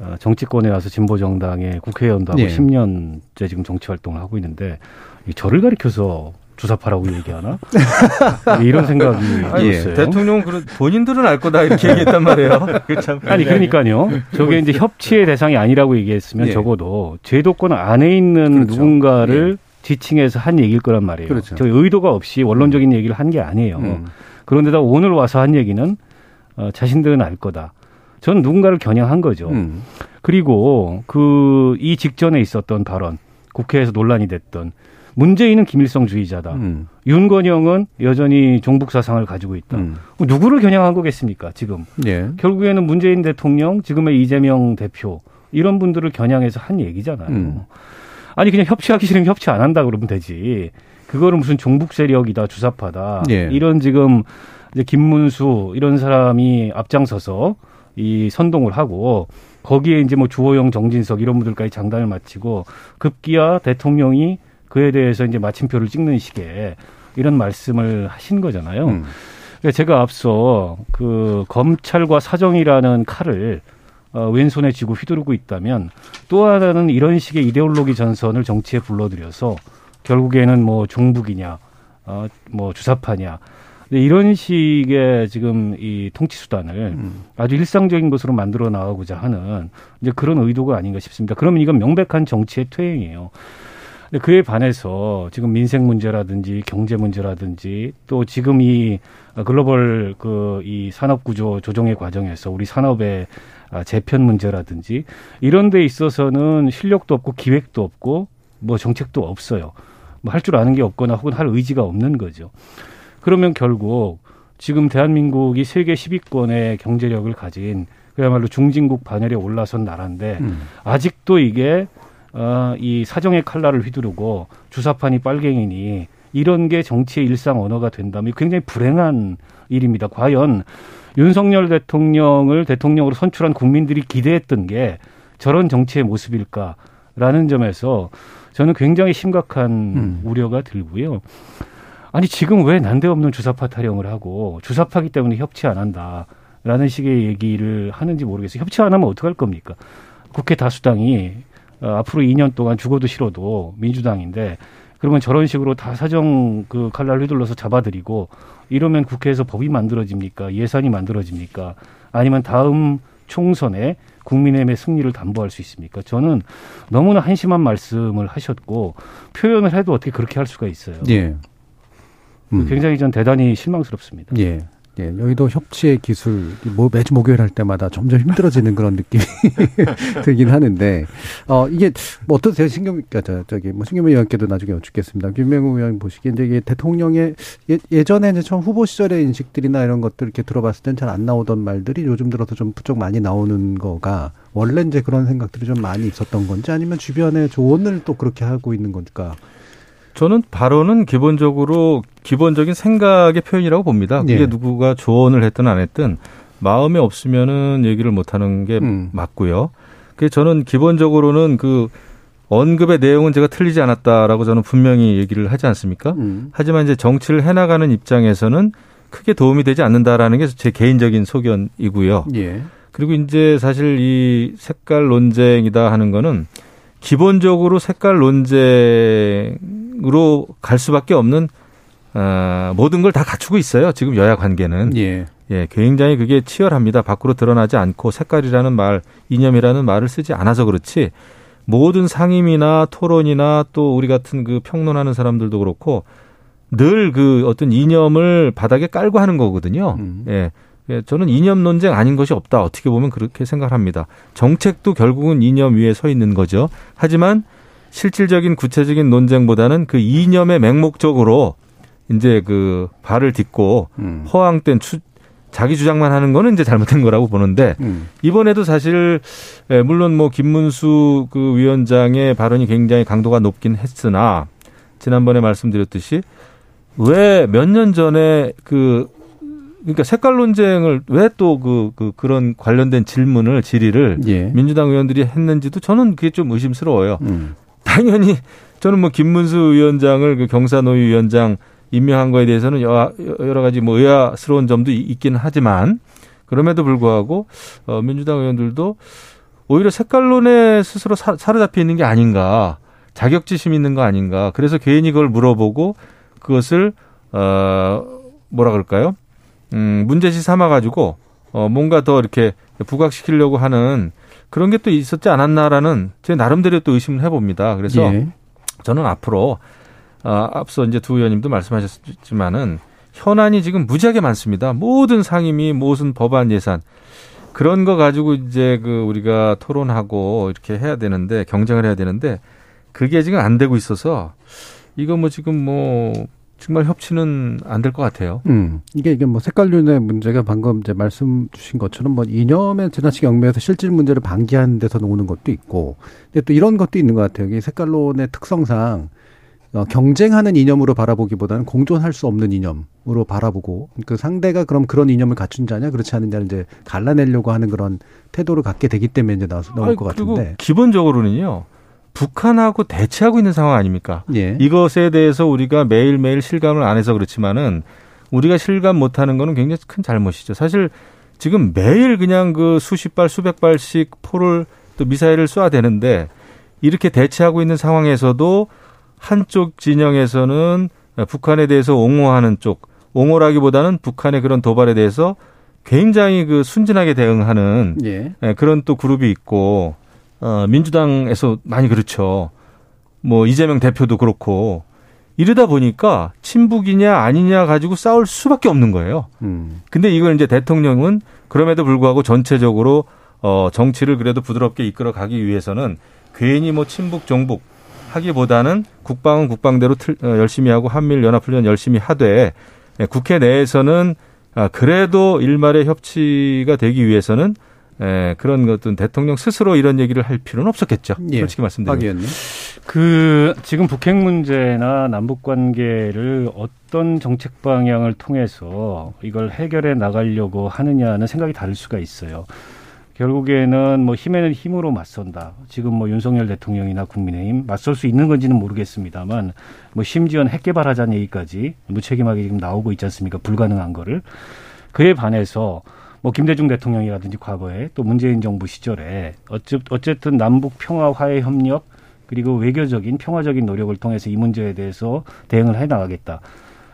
Speaker 8: 어, 정치권에 와서 진보 정당의 국회의원도 하고 예. 10년째 지금 정치 활동을 하고 있는데 저를 가리켜서 주사파라고 얘기하나? [laughs] 이런 생각이 예. 들었어요.
Speaker 6: 대통령 그 본인들은 알 거다 이렇게 얘기했단 말이에요. [laughs]
Speaker 8: 아니 그러니까요. 저게 이제 협치의 대상이 아니라고 얘기했으면 예. 적어도 제도권 안에 있는 그렇죠. 누군가를 예. 지칭해서 한 얘기일 거란 말이에요. 그렇죠. 저 의도가 없이 원론적인 얘기를 한 게 아니에요. 음. 그런데다 오늘 와서 한 얘기는 어, 자신들은 알 거다. 저는 누군가를 겨냥한 거죠. 음. 그리고 그 이 직전에 있었던 발언, 국회에서 논란이 됐던 문재인은 김일성주의자다. 음. 윤건영은 여전히 종북 사상을 가지고 있다. 음. 누구를 겨냥한 거겠습니까? 지금 예. 결국에는 문재인 대통령, 지금의 이재명 대표 이런 분들을 겨냥해서 한 얘기잖아요. 음. 아니 그냥 협치하기 싫으면 협치 안 한다 그러면 되지. 그거를 무슨 종북 세력이다, 주사파다. 예. 이런 지금 이제 김문수 이런 사람이 앞장서서 이 선동을 하고 거기에 이제 뭐 주호영, 정진석 이런 분들까지 장단을 마치고 급기야 대통령이 그에 대해서 이제 마침표를 찍는 식의 이런 말씀을 하신 거잖아요. 음. 그러니까 제가 앞서 그 검찰과 사정이라는 칼을 어, 왼손에 쥐고 휘두르고 있다면 또 하나는 이런 식의 이데올로기 전선을 정치에 불러들여서 결국에는 뭐 종북이냐, 어, 뭐 주사파냐, 이런 식의 지금 이 통치 수단을 음. 아주 일상적인 것으로 만들어 나가고자 하는 이제 그런 의도가 아닌가 싶습니다. 그러면 이건 명백한 정치의 퇴행이에요. 그에 반해서 지금 민생 문제라든지 경제 문제라든지 또 지금 이 글로벌 그 이 산업 구조 조정의 과정에서 우리 산업의 아, 재편 문제라든지 이런 데 있어서는 실력도 없고 기획도 없고 뭐 정책도 없어요. 뭐 할 줄 아는 게 없거나 혹은 할 의지가 없는 거죠. 그러면 결국 지금 대한민국이 세계 10위권의 경제력을 가진 그야말로 중진국 반열에 올라선 나라인데
Speaker 2: 음.
Speaker 8: 아직도 이게 어, 이 사정의 칼날을 휘두르고 주사판이 빨갱이니 이런 게 정치의 일상 언어가 된다면 굉장히 불행한 일입니다. 과연 윤석열 대통령을 대통령으로 선출한 국민들이 기대했던 게 저런 정치의 모습일까라는 점에서 저는 굉장히 심각한
Speaker 2: 음.
Speaker 8: 우려가 들고요. 아니 지금 왜 난데없는 주사파 타령을 하고 주사파기 때문에 협치 안 한다라는 식의 얘기를 하는지 모르겠어요. 협치 안 하면 어떡할 겁니까? 국회 다수당이 어, 앞으로 2년 동안 죽어도 싫어도 민주당인데 그러면 저런 식으로 다 사정 그 칼날 휘둘러서 잡아들이고 이러면 국회에서 법이 만들어집니까? 예산이 만들어집니까? 아니면 다음 총선에 국민의힘의 승리를 담보할 수 있습니까? 저는 너무나 한심한 말씀을 하셨고 표현을 해도 어떻게 그렇게 할 수가 있어요.
Speaker 2: 예. 음.
Speaker 8: 굉장히 전 대단히 실망스럽습니다.
Speaker 2: 예. 예, 여의도 협치의 기술, 뭐 매주 목요일 할 때마다 점점 힘들어지는 그런 느낌이 [laughs] 들긴 하는데, 어, 이게, 뭐 어떠세요? 신경, 아, 저, 저기, 뭐 신경민 의원께도 나중에 여쭙겠습니다. 김명우 의원 보시기에 이제 대통령의 예, 예전에 이제 처음 후보 시절의 인식들이나 이런 것들 이렇게 들어봤을 땐 잘 안 나오던 말들이 요즘 들어서 좀 부쩍 많이 나오는 거가 원래 이제 그런 생각들이 좀 많이 있었던 건지 아니면 주변에 조언을 또 그렇게 하고 있는 건가?
Speaker 6: 저는 발언은 기본적으로 기본적인 생각의 표현이라고 봅니다. 그게
Speaker 2: 예.
Speaker 6: 누구가 조언을 했든 안 했든 마음에 없으면은 얘기를 못 하는 게
Speaker 2: 음.
Speaker 6: 맞고요. 그 저는 기본적으로는 그 언급의 내용은 제가 틀리지 않았다라고 저는 분명히 얘기를 하지 않습니까?
Speaker 2: 음.
Speaker 6: 하지만 이제 정치를 해나가는 입장에서는 크게 도움이 되지 않는다라는 게 제 개인적인 소견이고요.
Speaker 2: 예.
Speaker 6: 그리고 이제 사실 이 색깔 논쟁이다 하는 거는 기본적으로 색깔 논쟁으로 갈 수밖에 없는 아, 모든 걸 다 갖추고 있어요. 지금 여야 관계는.
Speaker 2: 예.
Speaker 6: 예, 굉장히 그게 치열합니다. 밖으로 드러나지 않고 색깔이라는 말, 이념이라는 말을 쓰지 않아서 그렇지 모든 상임이나 토론이나 또 우리 같은 그 평론하는 사람들도 그렇고 늘 그 어떤 이념을 바닥에 깔고 하는 거거든요.
Speaker 2: 음.
Speaker 6: 예. 예, 저는 이념 논쟁 아닌 것이 없다. 어떻게 보면 그렇게 생각합니다. 정책도 결국은 이념 위에 서 있는 거죠. 하지만 실질적인 구체적인 논쟁보다는 그 이념의 맹목적으로 이제 그 발을 딛고
Speaker 2: 음.
Speaker 6: 허황된 추, 자기 주장만 하는 거는 이제 잘못된 거라고 보는데
Speaker 2: 음.
Speaker 6: 이번에도 사실 예, 물론 뭐 김문수 그 위원장의 발언이 굉장히 강도가 높긴 했으나 지난번에 말씀드렸듯이 왜 몇 년 전에 그 그러니까 색깔 논쟁을 왜 또그 그 그런 관련된 질문을 질의를
Speaker 2: 예.
Speaker 6: 민주당 의원들이 했는지도 저는 그게 좀 의심스러워요.
Speaker 2: 음.
Speaker 6: 당연히 저는 뭐 김문수 위원장을 그 경사노위 위원장 임명한 거에 대해서는 여러, 가지 뭐 의아스러운 점도 이- 있긴 하지만 그럼에도 불구하고 어, 민주당 의원들도 오히려 색깔론에 스스로 사, 사로잡혀 있는 게 아닌가 자격지심 있는 거 아닌가 그래서 괜히 그걸 물어보고 그것을 어 뭐라 그럴까요? 음 문제시 삼아 가지고 어 뭔가 더 이렇게 부각시키려고 하는 그런 게 또 있었지 않았나라는 제 나름대로 또 의심을 해봅니다. 그래서
Speaker 2: 예.
Speaker 6: 저는 앞으로 아, 앞서 이제 두 의원님도 말씀하셨지만은 현안이 지금 무지하게 많습니다. 모든 상임위, 모든 법안 예산 그런 거 가지고 이제 그 우리가 토론하고 이렇게 해야 되는데 경쟁을 해야 되는데 그게 지금 안 되고 있어서 이거 뭐 지금 뭐 정말 협치는 안 될 것 같아요.
Speaker 2: 음, 이게 이게 뭐 색깔론의 문제가 방금 이제 말씀 주신 것처럼 뭐 이념에 지나치게 얽매여서 실질 문제를 방기하는 데서 오는 것도 있고, 근데 또 이런 것도 있는 것 같아요. 이 색깔론의 특성상 어, 경쟁하는 이념으로 바라보기보다는 공존할 수 없는 이념으로 바라보고 그 상대가 그럼 그런 이념을 갖춘 자냐 그렇지 않느냐를 이제 갈라내려고 하는 그런 태도를 갖게 되기 때문에 이제 나올, 것 같은데.
Speaker 6: 기본적으로는요. 북한하고 대치하고 있는 상황 아닙니까?
Speaker 2: 예.
Speaker 6: 이것에 대해서 우리가 매일매일 실감을 안 해서 그렇지만은 우리가 실감 못 하는 거는 굉장히 큰 잘못이죠. 사실 지금 매일 그냥 그 수십 발 수백 발씩 포를 또 미사일을 쏴야 되는데 이렇게 대치하고 있는 상황에서도 한쪽 진영에서는 북한에 대해서 옹호하는 쪽, 옹호라기보다는 북한의 그런 도발에 대해서 굉장히 그 순진하게 대응하는
Speaker 2: 예.
Speaker 6: 예, 그런 또 그룹이 있고 어, 민주당에서 많이 그렇죠. 뭐 이재명 대표도 그렇고 이러다 보니까 친북이냐 아니냐 가지고 싸울 수밖에 없는 거예요.
Speaker 2: 음.
Speaker 6: 근데 이걸 이제 대통령은 그럼에도 불구하고 전체적으로 어, 정치를 그래도 부드럽게 이끌어 가기 위해서는 괜히 뭐 친북 종북 하기보다는 국방은 국방대로 틀, 어, 열심히 하고 한미일 연합훈련 열심히 하되 예, 국회 내에서는 아, 그래도 일말의 협치가 되기 위해서는 에, 그런 어떤 대통령 스스로 이런 얘기를 할 필요는 없었겠죠.
Speaker 2: 예.
Speaker 6: 솔직히 말씀드리면.
Speaker 8: 그 지금 북핵 문제나 남북 관계를 어떤 정책 방향을 통해서 이걸 해결해 나가려고 하느냐는 생각이 다를 수가 있어요. 결국에는 뭐 힘에는 힘으로 맞선다. 지금 뭐 윤석열 대통령이나 국민의힘 맞설 수 있는 건지는 모르겠습니다만 뭐 심지어는 핵 개발하자는 얘기까지 무책임하게 지금 나오고 있지 않습니까? 불가능한 거를. 그에 반해서 뭐 김대중 대통령이라든지 과거에 또 문재인 정부 시절에 어쨌든 남북 평화 화해 협력 그리고 외교적인 평화적인 노력을 통해서 이 문제에 대해서 대응을 해 나가겠다.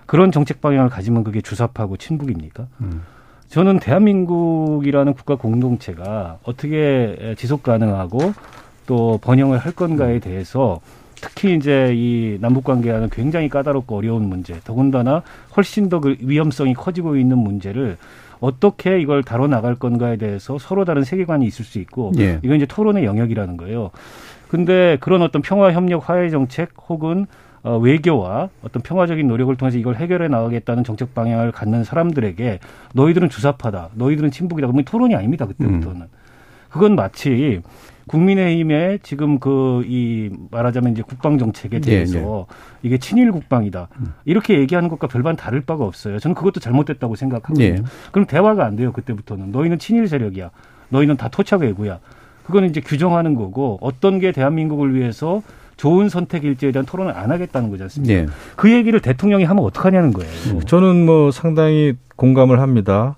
Speaker 8: 그런 정책 방향을 가지면 그게 주사파고 친북입니까? 음. 저는 대한민국이라는 국가 공동체가 어떻게 지속 가능하고 또 번영을 할 건가에 대해서 특히 이제 이 남북 관계와는 굉장히 까다롭고 어려운 문제, 더군다나 훨씬 더 그 위험성이 커지고 있는 문제를 어떻게 이걸 다뤄 나갈 건가에 대해서 서로 다른 세계관이 있을 수 있고 예. 이건 이제 토론의 영역이라는 거예요. 근데 그런 어떤 평화 협력 화해 정책 혹은 어, 외교와 어떤 평화적인 노력을 통해서 이걸 해결해 나가겠다는 정책 방향을 갖는 사람들에게 너희들은 주사파다, 너희들은 친북이다. 그러면 토론이 아닙니다. 그때부터는. 음. 그건 마치 국민의힘의 지금 그 이 말하자면 이제 국방 정책에 예, 대해서 네, 네. 이게 친일 국방이다 음. 이렇게 얘기하는 것과 별반 다를 바가 없어요. 저는 그것도 잘못됐다고 생각하거든요. 네. 그럼 대화가 안 돼요. 그때부터는 너희는 친일 세력이야. 너희는 다 토착 외구야. 그거는 이제 규정하는 거고 어떤 게 대한민국을 위해서 좋은 선택일지에 대한 토론을 안 하겠다는 거지 않습니까? 네. 그 얘기를 대통령이 하면 어떡하냐는 거예요.
Speaker 6: 저는 뭐 상당히 공감을 합니다.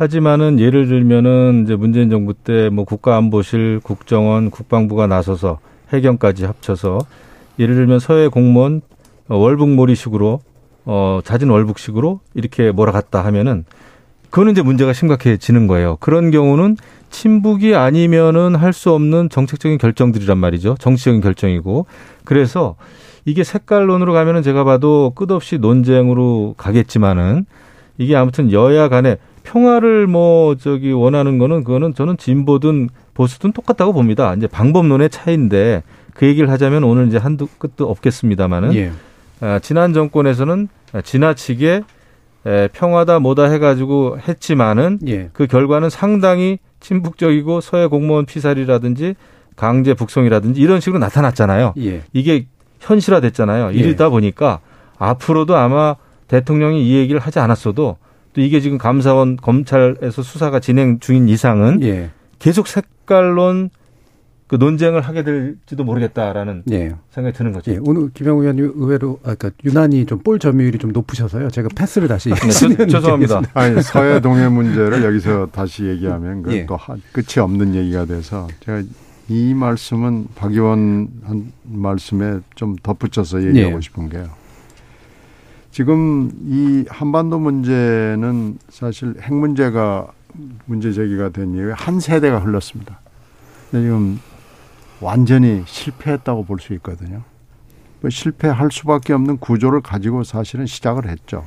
Speaker 6: 하지만은 예를 들면은 이제 문재인 정부 때 뭐 국가안보실, 국정원, 국방부가 나서서 해경까지 합쳐서 예를 들면 서해 공무원 월북몰이식으로 어 자진 월북식으로 이렇게 몰아갔다 하면은 그거는 이제 문제가 심각해지는 거예요. 그런 경우는 친북이 아니면은 할 수 없는 정책적인 결정들이란 말이죠. 정치적인 결정이고. 그래서 이게 색깔론으로 가면은 제가 봐도 끝없이 논쟁으로 가겠지만은 이게 아무튼 여야 간에 평화를 뭐 저기 원하는 거는 그거는 저는 진보든 보수든 똑같다고 봅니다. 이제 방법론의 차이인데 그 얘기를 하자면 오늘 이제 한두 끝도 없겠습니다만은 예. 아, 지난 정권에서는 지나치게 에, 평화다 뭐다 해가지고 했지만은 예. 그 결과는 상당히 친북적이고 서해 공무원 피살이라든지 강제 북송이라든지 이런 식으로 나타났잖아요. 예. 이게 현실화됐잖아요. 예. 이러다 보니까 앞으로도 아마 대통령이 이 얘기를 하지 않았어도 또 이게 지금 감사원 검찰에서 수사가 진행 중인 이상은 예. 계속 색깔론 그 논쟁을 하게 될지도 모르겠다라는 예. 생각이 드는 거죠.
Speaker 2: 예. 오늘 김영우 의원님 의외로 아까 그러니까 유난히 좀 볼 점유율이 좀 높으셔서요. 제가 패스를 다시
Speaker 6: 네, 죄송합니다. [laughs]
Speaker 7: 아니 서해 동해 문제를 여기서 다시 얘기하면 그또 예. 끝이 없는 얘기가 돼서 제가 이 말씀은 박 의원 한 말씀에 좀 덧붙여서 얘기하고 예. 싶은 게요. 지금 이 한반도 문제는 사실 핵 문제가 문제 제기가 된 이후에 한 세대가 흘렀습니다. 지금 완전히 실패했다고 볼 수 있거든요. 뭐 실패할 수밖에 없는 구조를 가지고 사실은 시작을 했죠.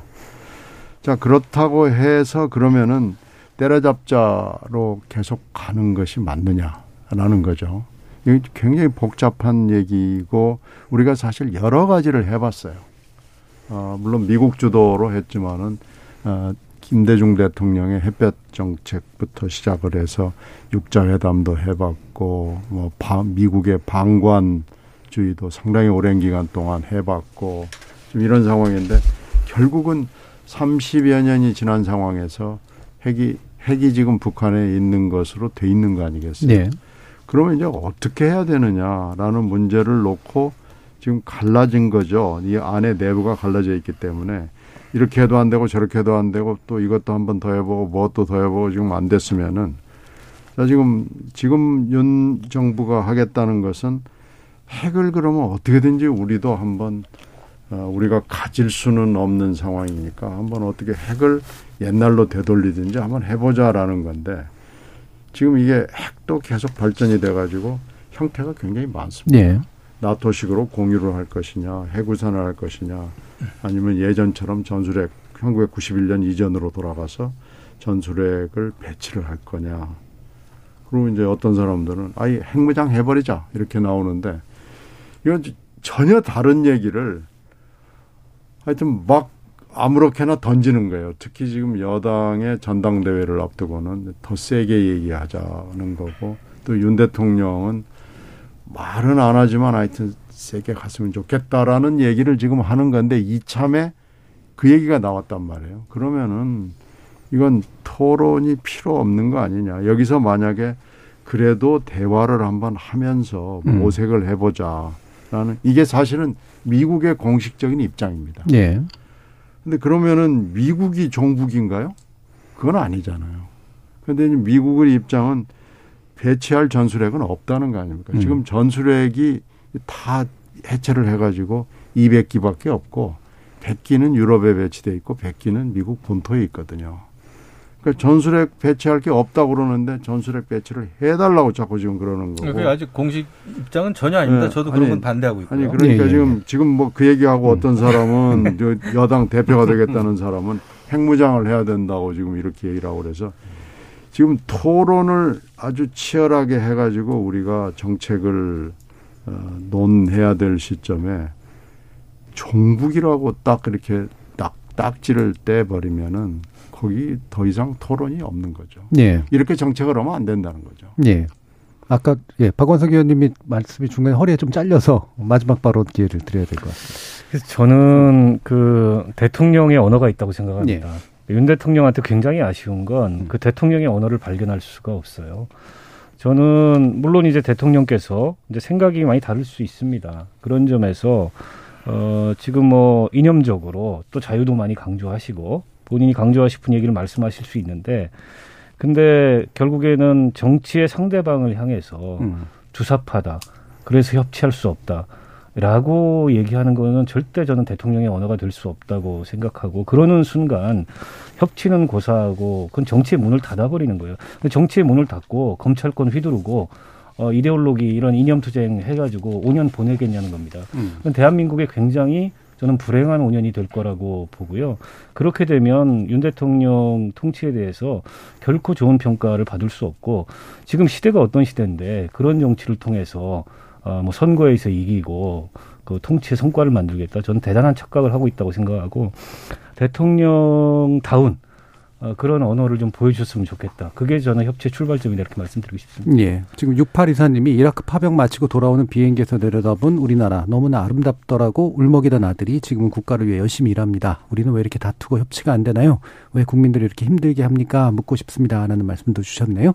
Speaker 7: 자, 그렇다고 해서 그러면은 때려잡자로 계속 가는 것이 맞느냐라는 거죠. 이게 굉장히 복잡한 얘기고 우리가 사실 여러 가지를 해봤어요. 어, 물론 미국 주도로 했지만은 어, 김대중 대통령의 햇볕 정책부터 시작을 해서 육자 회담도 해봤고 뭐 미국의 방관주의도 상당히 오랜 기간 동안 해봤고 좀 이런 상황인데 결국은 30여 년이 지난 상황에서 핵이 핵이 지금 북한에 있는 것으로 돼 있는 거 아니겠어요? 네. 그러면 이제 어떻게 해야 되느냐라는 문제를 놓고 지금 갈라진 거죠. 이 안에 내부가 갈라져 있기 때문에 이렇게 해도 안 되고 저렇게 해도 안 되고 또 이것도 한 번 더 해보고 뭐또 더 해보고 지금 안 됐으면은 자 지금 지금 윤 정부가 하겠다는 것은 핵을 그러면 어떻게든지 우리도 한번 어, 우리가 가질 수는 없는 상황이니까 한번 어떻게 핵을 옛날로 되돌리든지 한번 해보자라는 건데 지금 이게 핵도 계속 발전이 돼가지고 형태가 굉장히 많습니다. 네. 나토식으로 공유를 할 것이냐, 해구산을 할 것이냐, 아니면 예전처럼 전술핵 1991년 이전으로 돌아가서 전술핵을 배치를 할 거냐. 그리고 이제 어떤 사람들은 아예 핵무장 해버리자 이렇게 나오는데 이건 전혀 다른 얘기를 하여튼 막 아무렇게나 던지는 거예요. 특히 지금 여당의 전당대회를 앞두고는 더 세게 얘기하자는 거고 또 윤 대통령은 말은 안 하지만 하여튼 세게 갔으면 좋겠다라는 얘기를 지금 하는 건데 이참에 그 얘기가 나왔단 말이에요. 그러면은 이건 토론이 필요 없는 거 아니냐. 여기서 만약에 그래도 대화를 한번 하면서
Speaker 2: 음.
Speaker 7: 모색을 해보자라는 이게 사실은 미국의 공식적인 입장입니다.
Speaker 2: 예.
Speaker 7: 근데 그러면은 미국이 종북인가요? 그건 아니잖아요. 근데 미국의 입장은 배치할 전술핵은 없다는 거 아닙니까?
Speaker 2: 음.
Speaker 7: 지금 전술핵이 다 해체를 해가지고 200기밖에 없고 100기는 유럽에 배치돼 있고 100기는 미국 본토에 있거든요. 그러니까 전술핵 배치할 게 없다고 그러는데 전술핵 배치를 해달라고 자꾸 지금 그러는 거고.
Speaker 6: 그게 아직 공식 입장은 전혀 아닙니다.
Speaker 7: 네.
Speaker 6: 저도 그런
Speaker 7: 아니,
Speaker 6: 건 반대하고 있고요.
Speaker 7: 아니 그러니까
Speaker 2: 예, 예,
Speaker 7: 지금 지금 뭐 그 얘기하고 어떤 사람은 [laughs] 저 여당 대표가 되겠다는 사람은 핵무장을 해야 된다고 지금 이렇게 얘기를 하고 그래서 지금 토론을 아주 치열하게 해가지고 우리가 정책을 어, 논해야 될 시점에 종북이라고 딱 이렇게 딱 딱지를 떼버리면은 거기 더 이상 토론이 없는 거죠.
Speaker 2: 예.
Speaker 7: 이렇게 정책을 하면 안 된다는 거죠.
Speaker 2: 예. 아까 예, 박원석 의원님이 말씀이 중간에 허리에 좀 잘려서 마지막 발언 기회를 드려야 될 것 같습니다.
Speaker 8: 그래서 저는 그 대통령의 언어가 있다고 생각합니다. 윤 대통령한테 굉장히 아쉬운 건 그 대통령의 언어를 발견할 수가 없어요. 저는 물론 이제 대통령께서 이제 생각이 많이 다를 수 있습니다. 그런 점에서 어 지금 뭐 이념적으로 또 자유도 많이 강조하시고 본인이 강조하고 싶은 얘기를 말씀하실 수 있는데 근데 결국에는 정치의 상대방을 향해서
Speaker 2: 음.
Speaker 8: 주사파다. 그래서 협치할 수 없다. 라고 얘기하는 거는 절대 저는 대통령의 언어가 될 수 없다고 생각하고 그러는 순간 협치는 고사하고 그건 정치의 문을 닫아버리는 거예요. 정치의 문을 닫고 검찰권 휘두르고 어, 이데올로기 이런 이념 투쟁 해가지고 5년 보내겠냐는 겁니다.
Speaker 2: 음.
Speaker 8: 대한민국에 굉장히 저는 불행한 5년이 될 거라고 보고요. 그렇게 되면 윤 대통령 통치에 대해서 결코 좋은 평가를 받을 수 없고 지금 시대가 어떤 시대인데 그런 정치를 통해서 어, 뭐 선거에서 이기고 그 통치의 성과를 만들겠다. 저는 대단한 착각을 하고 있다고 생각하고 대통령다운 어, 그런 언어를 좀 보여주셨으면 좋겠다. 그게 저는 협치의 출발점이다 이렇게 말씀드리고 싶습니다.
Speaker 2: 예. 지금 6824님이 이라크 파병 마치고 돌아오는 비행기에서 내려다본 우리나라 너무나 아름답더라고 울먹이던 아들이 지금은 국가를 위해 열심히 일합니다. 우리는 왜 이렇게 다투고 협치가 안 되나요? 왜 국민들이 이렇게 힘들게 합니까? 묻고 싶습니다. 라는 말씀도 주셨네요.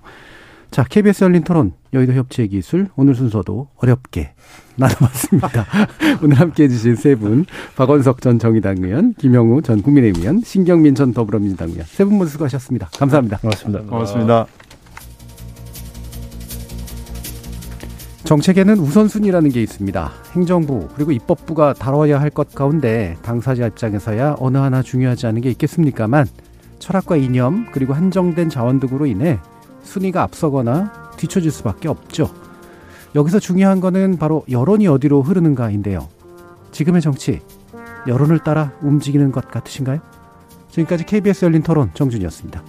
Speaker 2: 자, KBS 열린 토론, 여의도 협치의 기술, 오늘 순서도 어렵게 [laughs] 나눠봤습니다. [laughs] 오늘 함께 해주신 세 분, 박원석 전 정의당 의원, 김영우 전 국민의힘 의원, 신경민 전 더불어민주당 의원, 세 분 모두 수고하셨습니다. 감사합니다.
Speaker 8: 고맙습니다.
Speaker 7: 고맙습니다.
Speaker 2: 정책에는 우선순위라는 게 있습니다. 행정부 그리고 입법부가 다뤄야 할 것 가운데 당사자 입장에서야 어느 하나 중요하지 않은 게 있겠습니까만 철학과 이념 그리고 한정된 자원 등으로 인해 순위가 앞서거나 뒤처질 수밖에 없죠. 여기서 중요한 거는 바로 여론이 어디로 흐르는가인데요. 지금의 정치 여론을 따라 움직이는 것 같으신가요? 지금까지 KBS 열린 토론 정준이었습니다.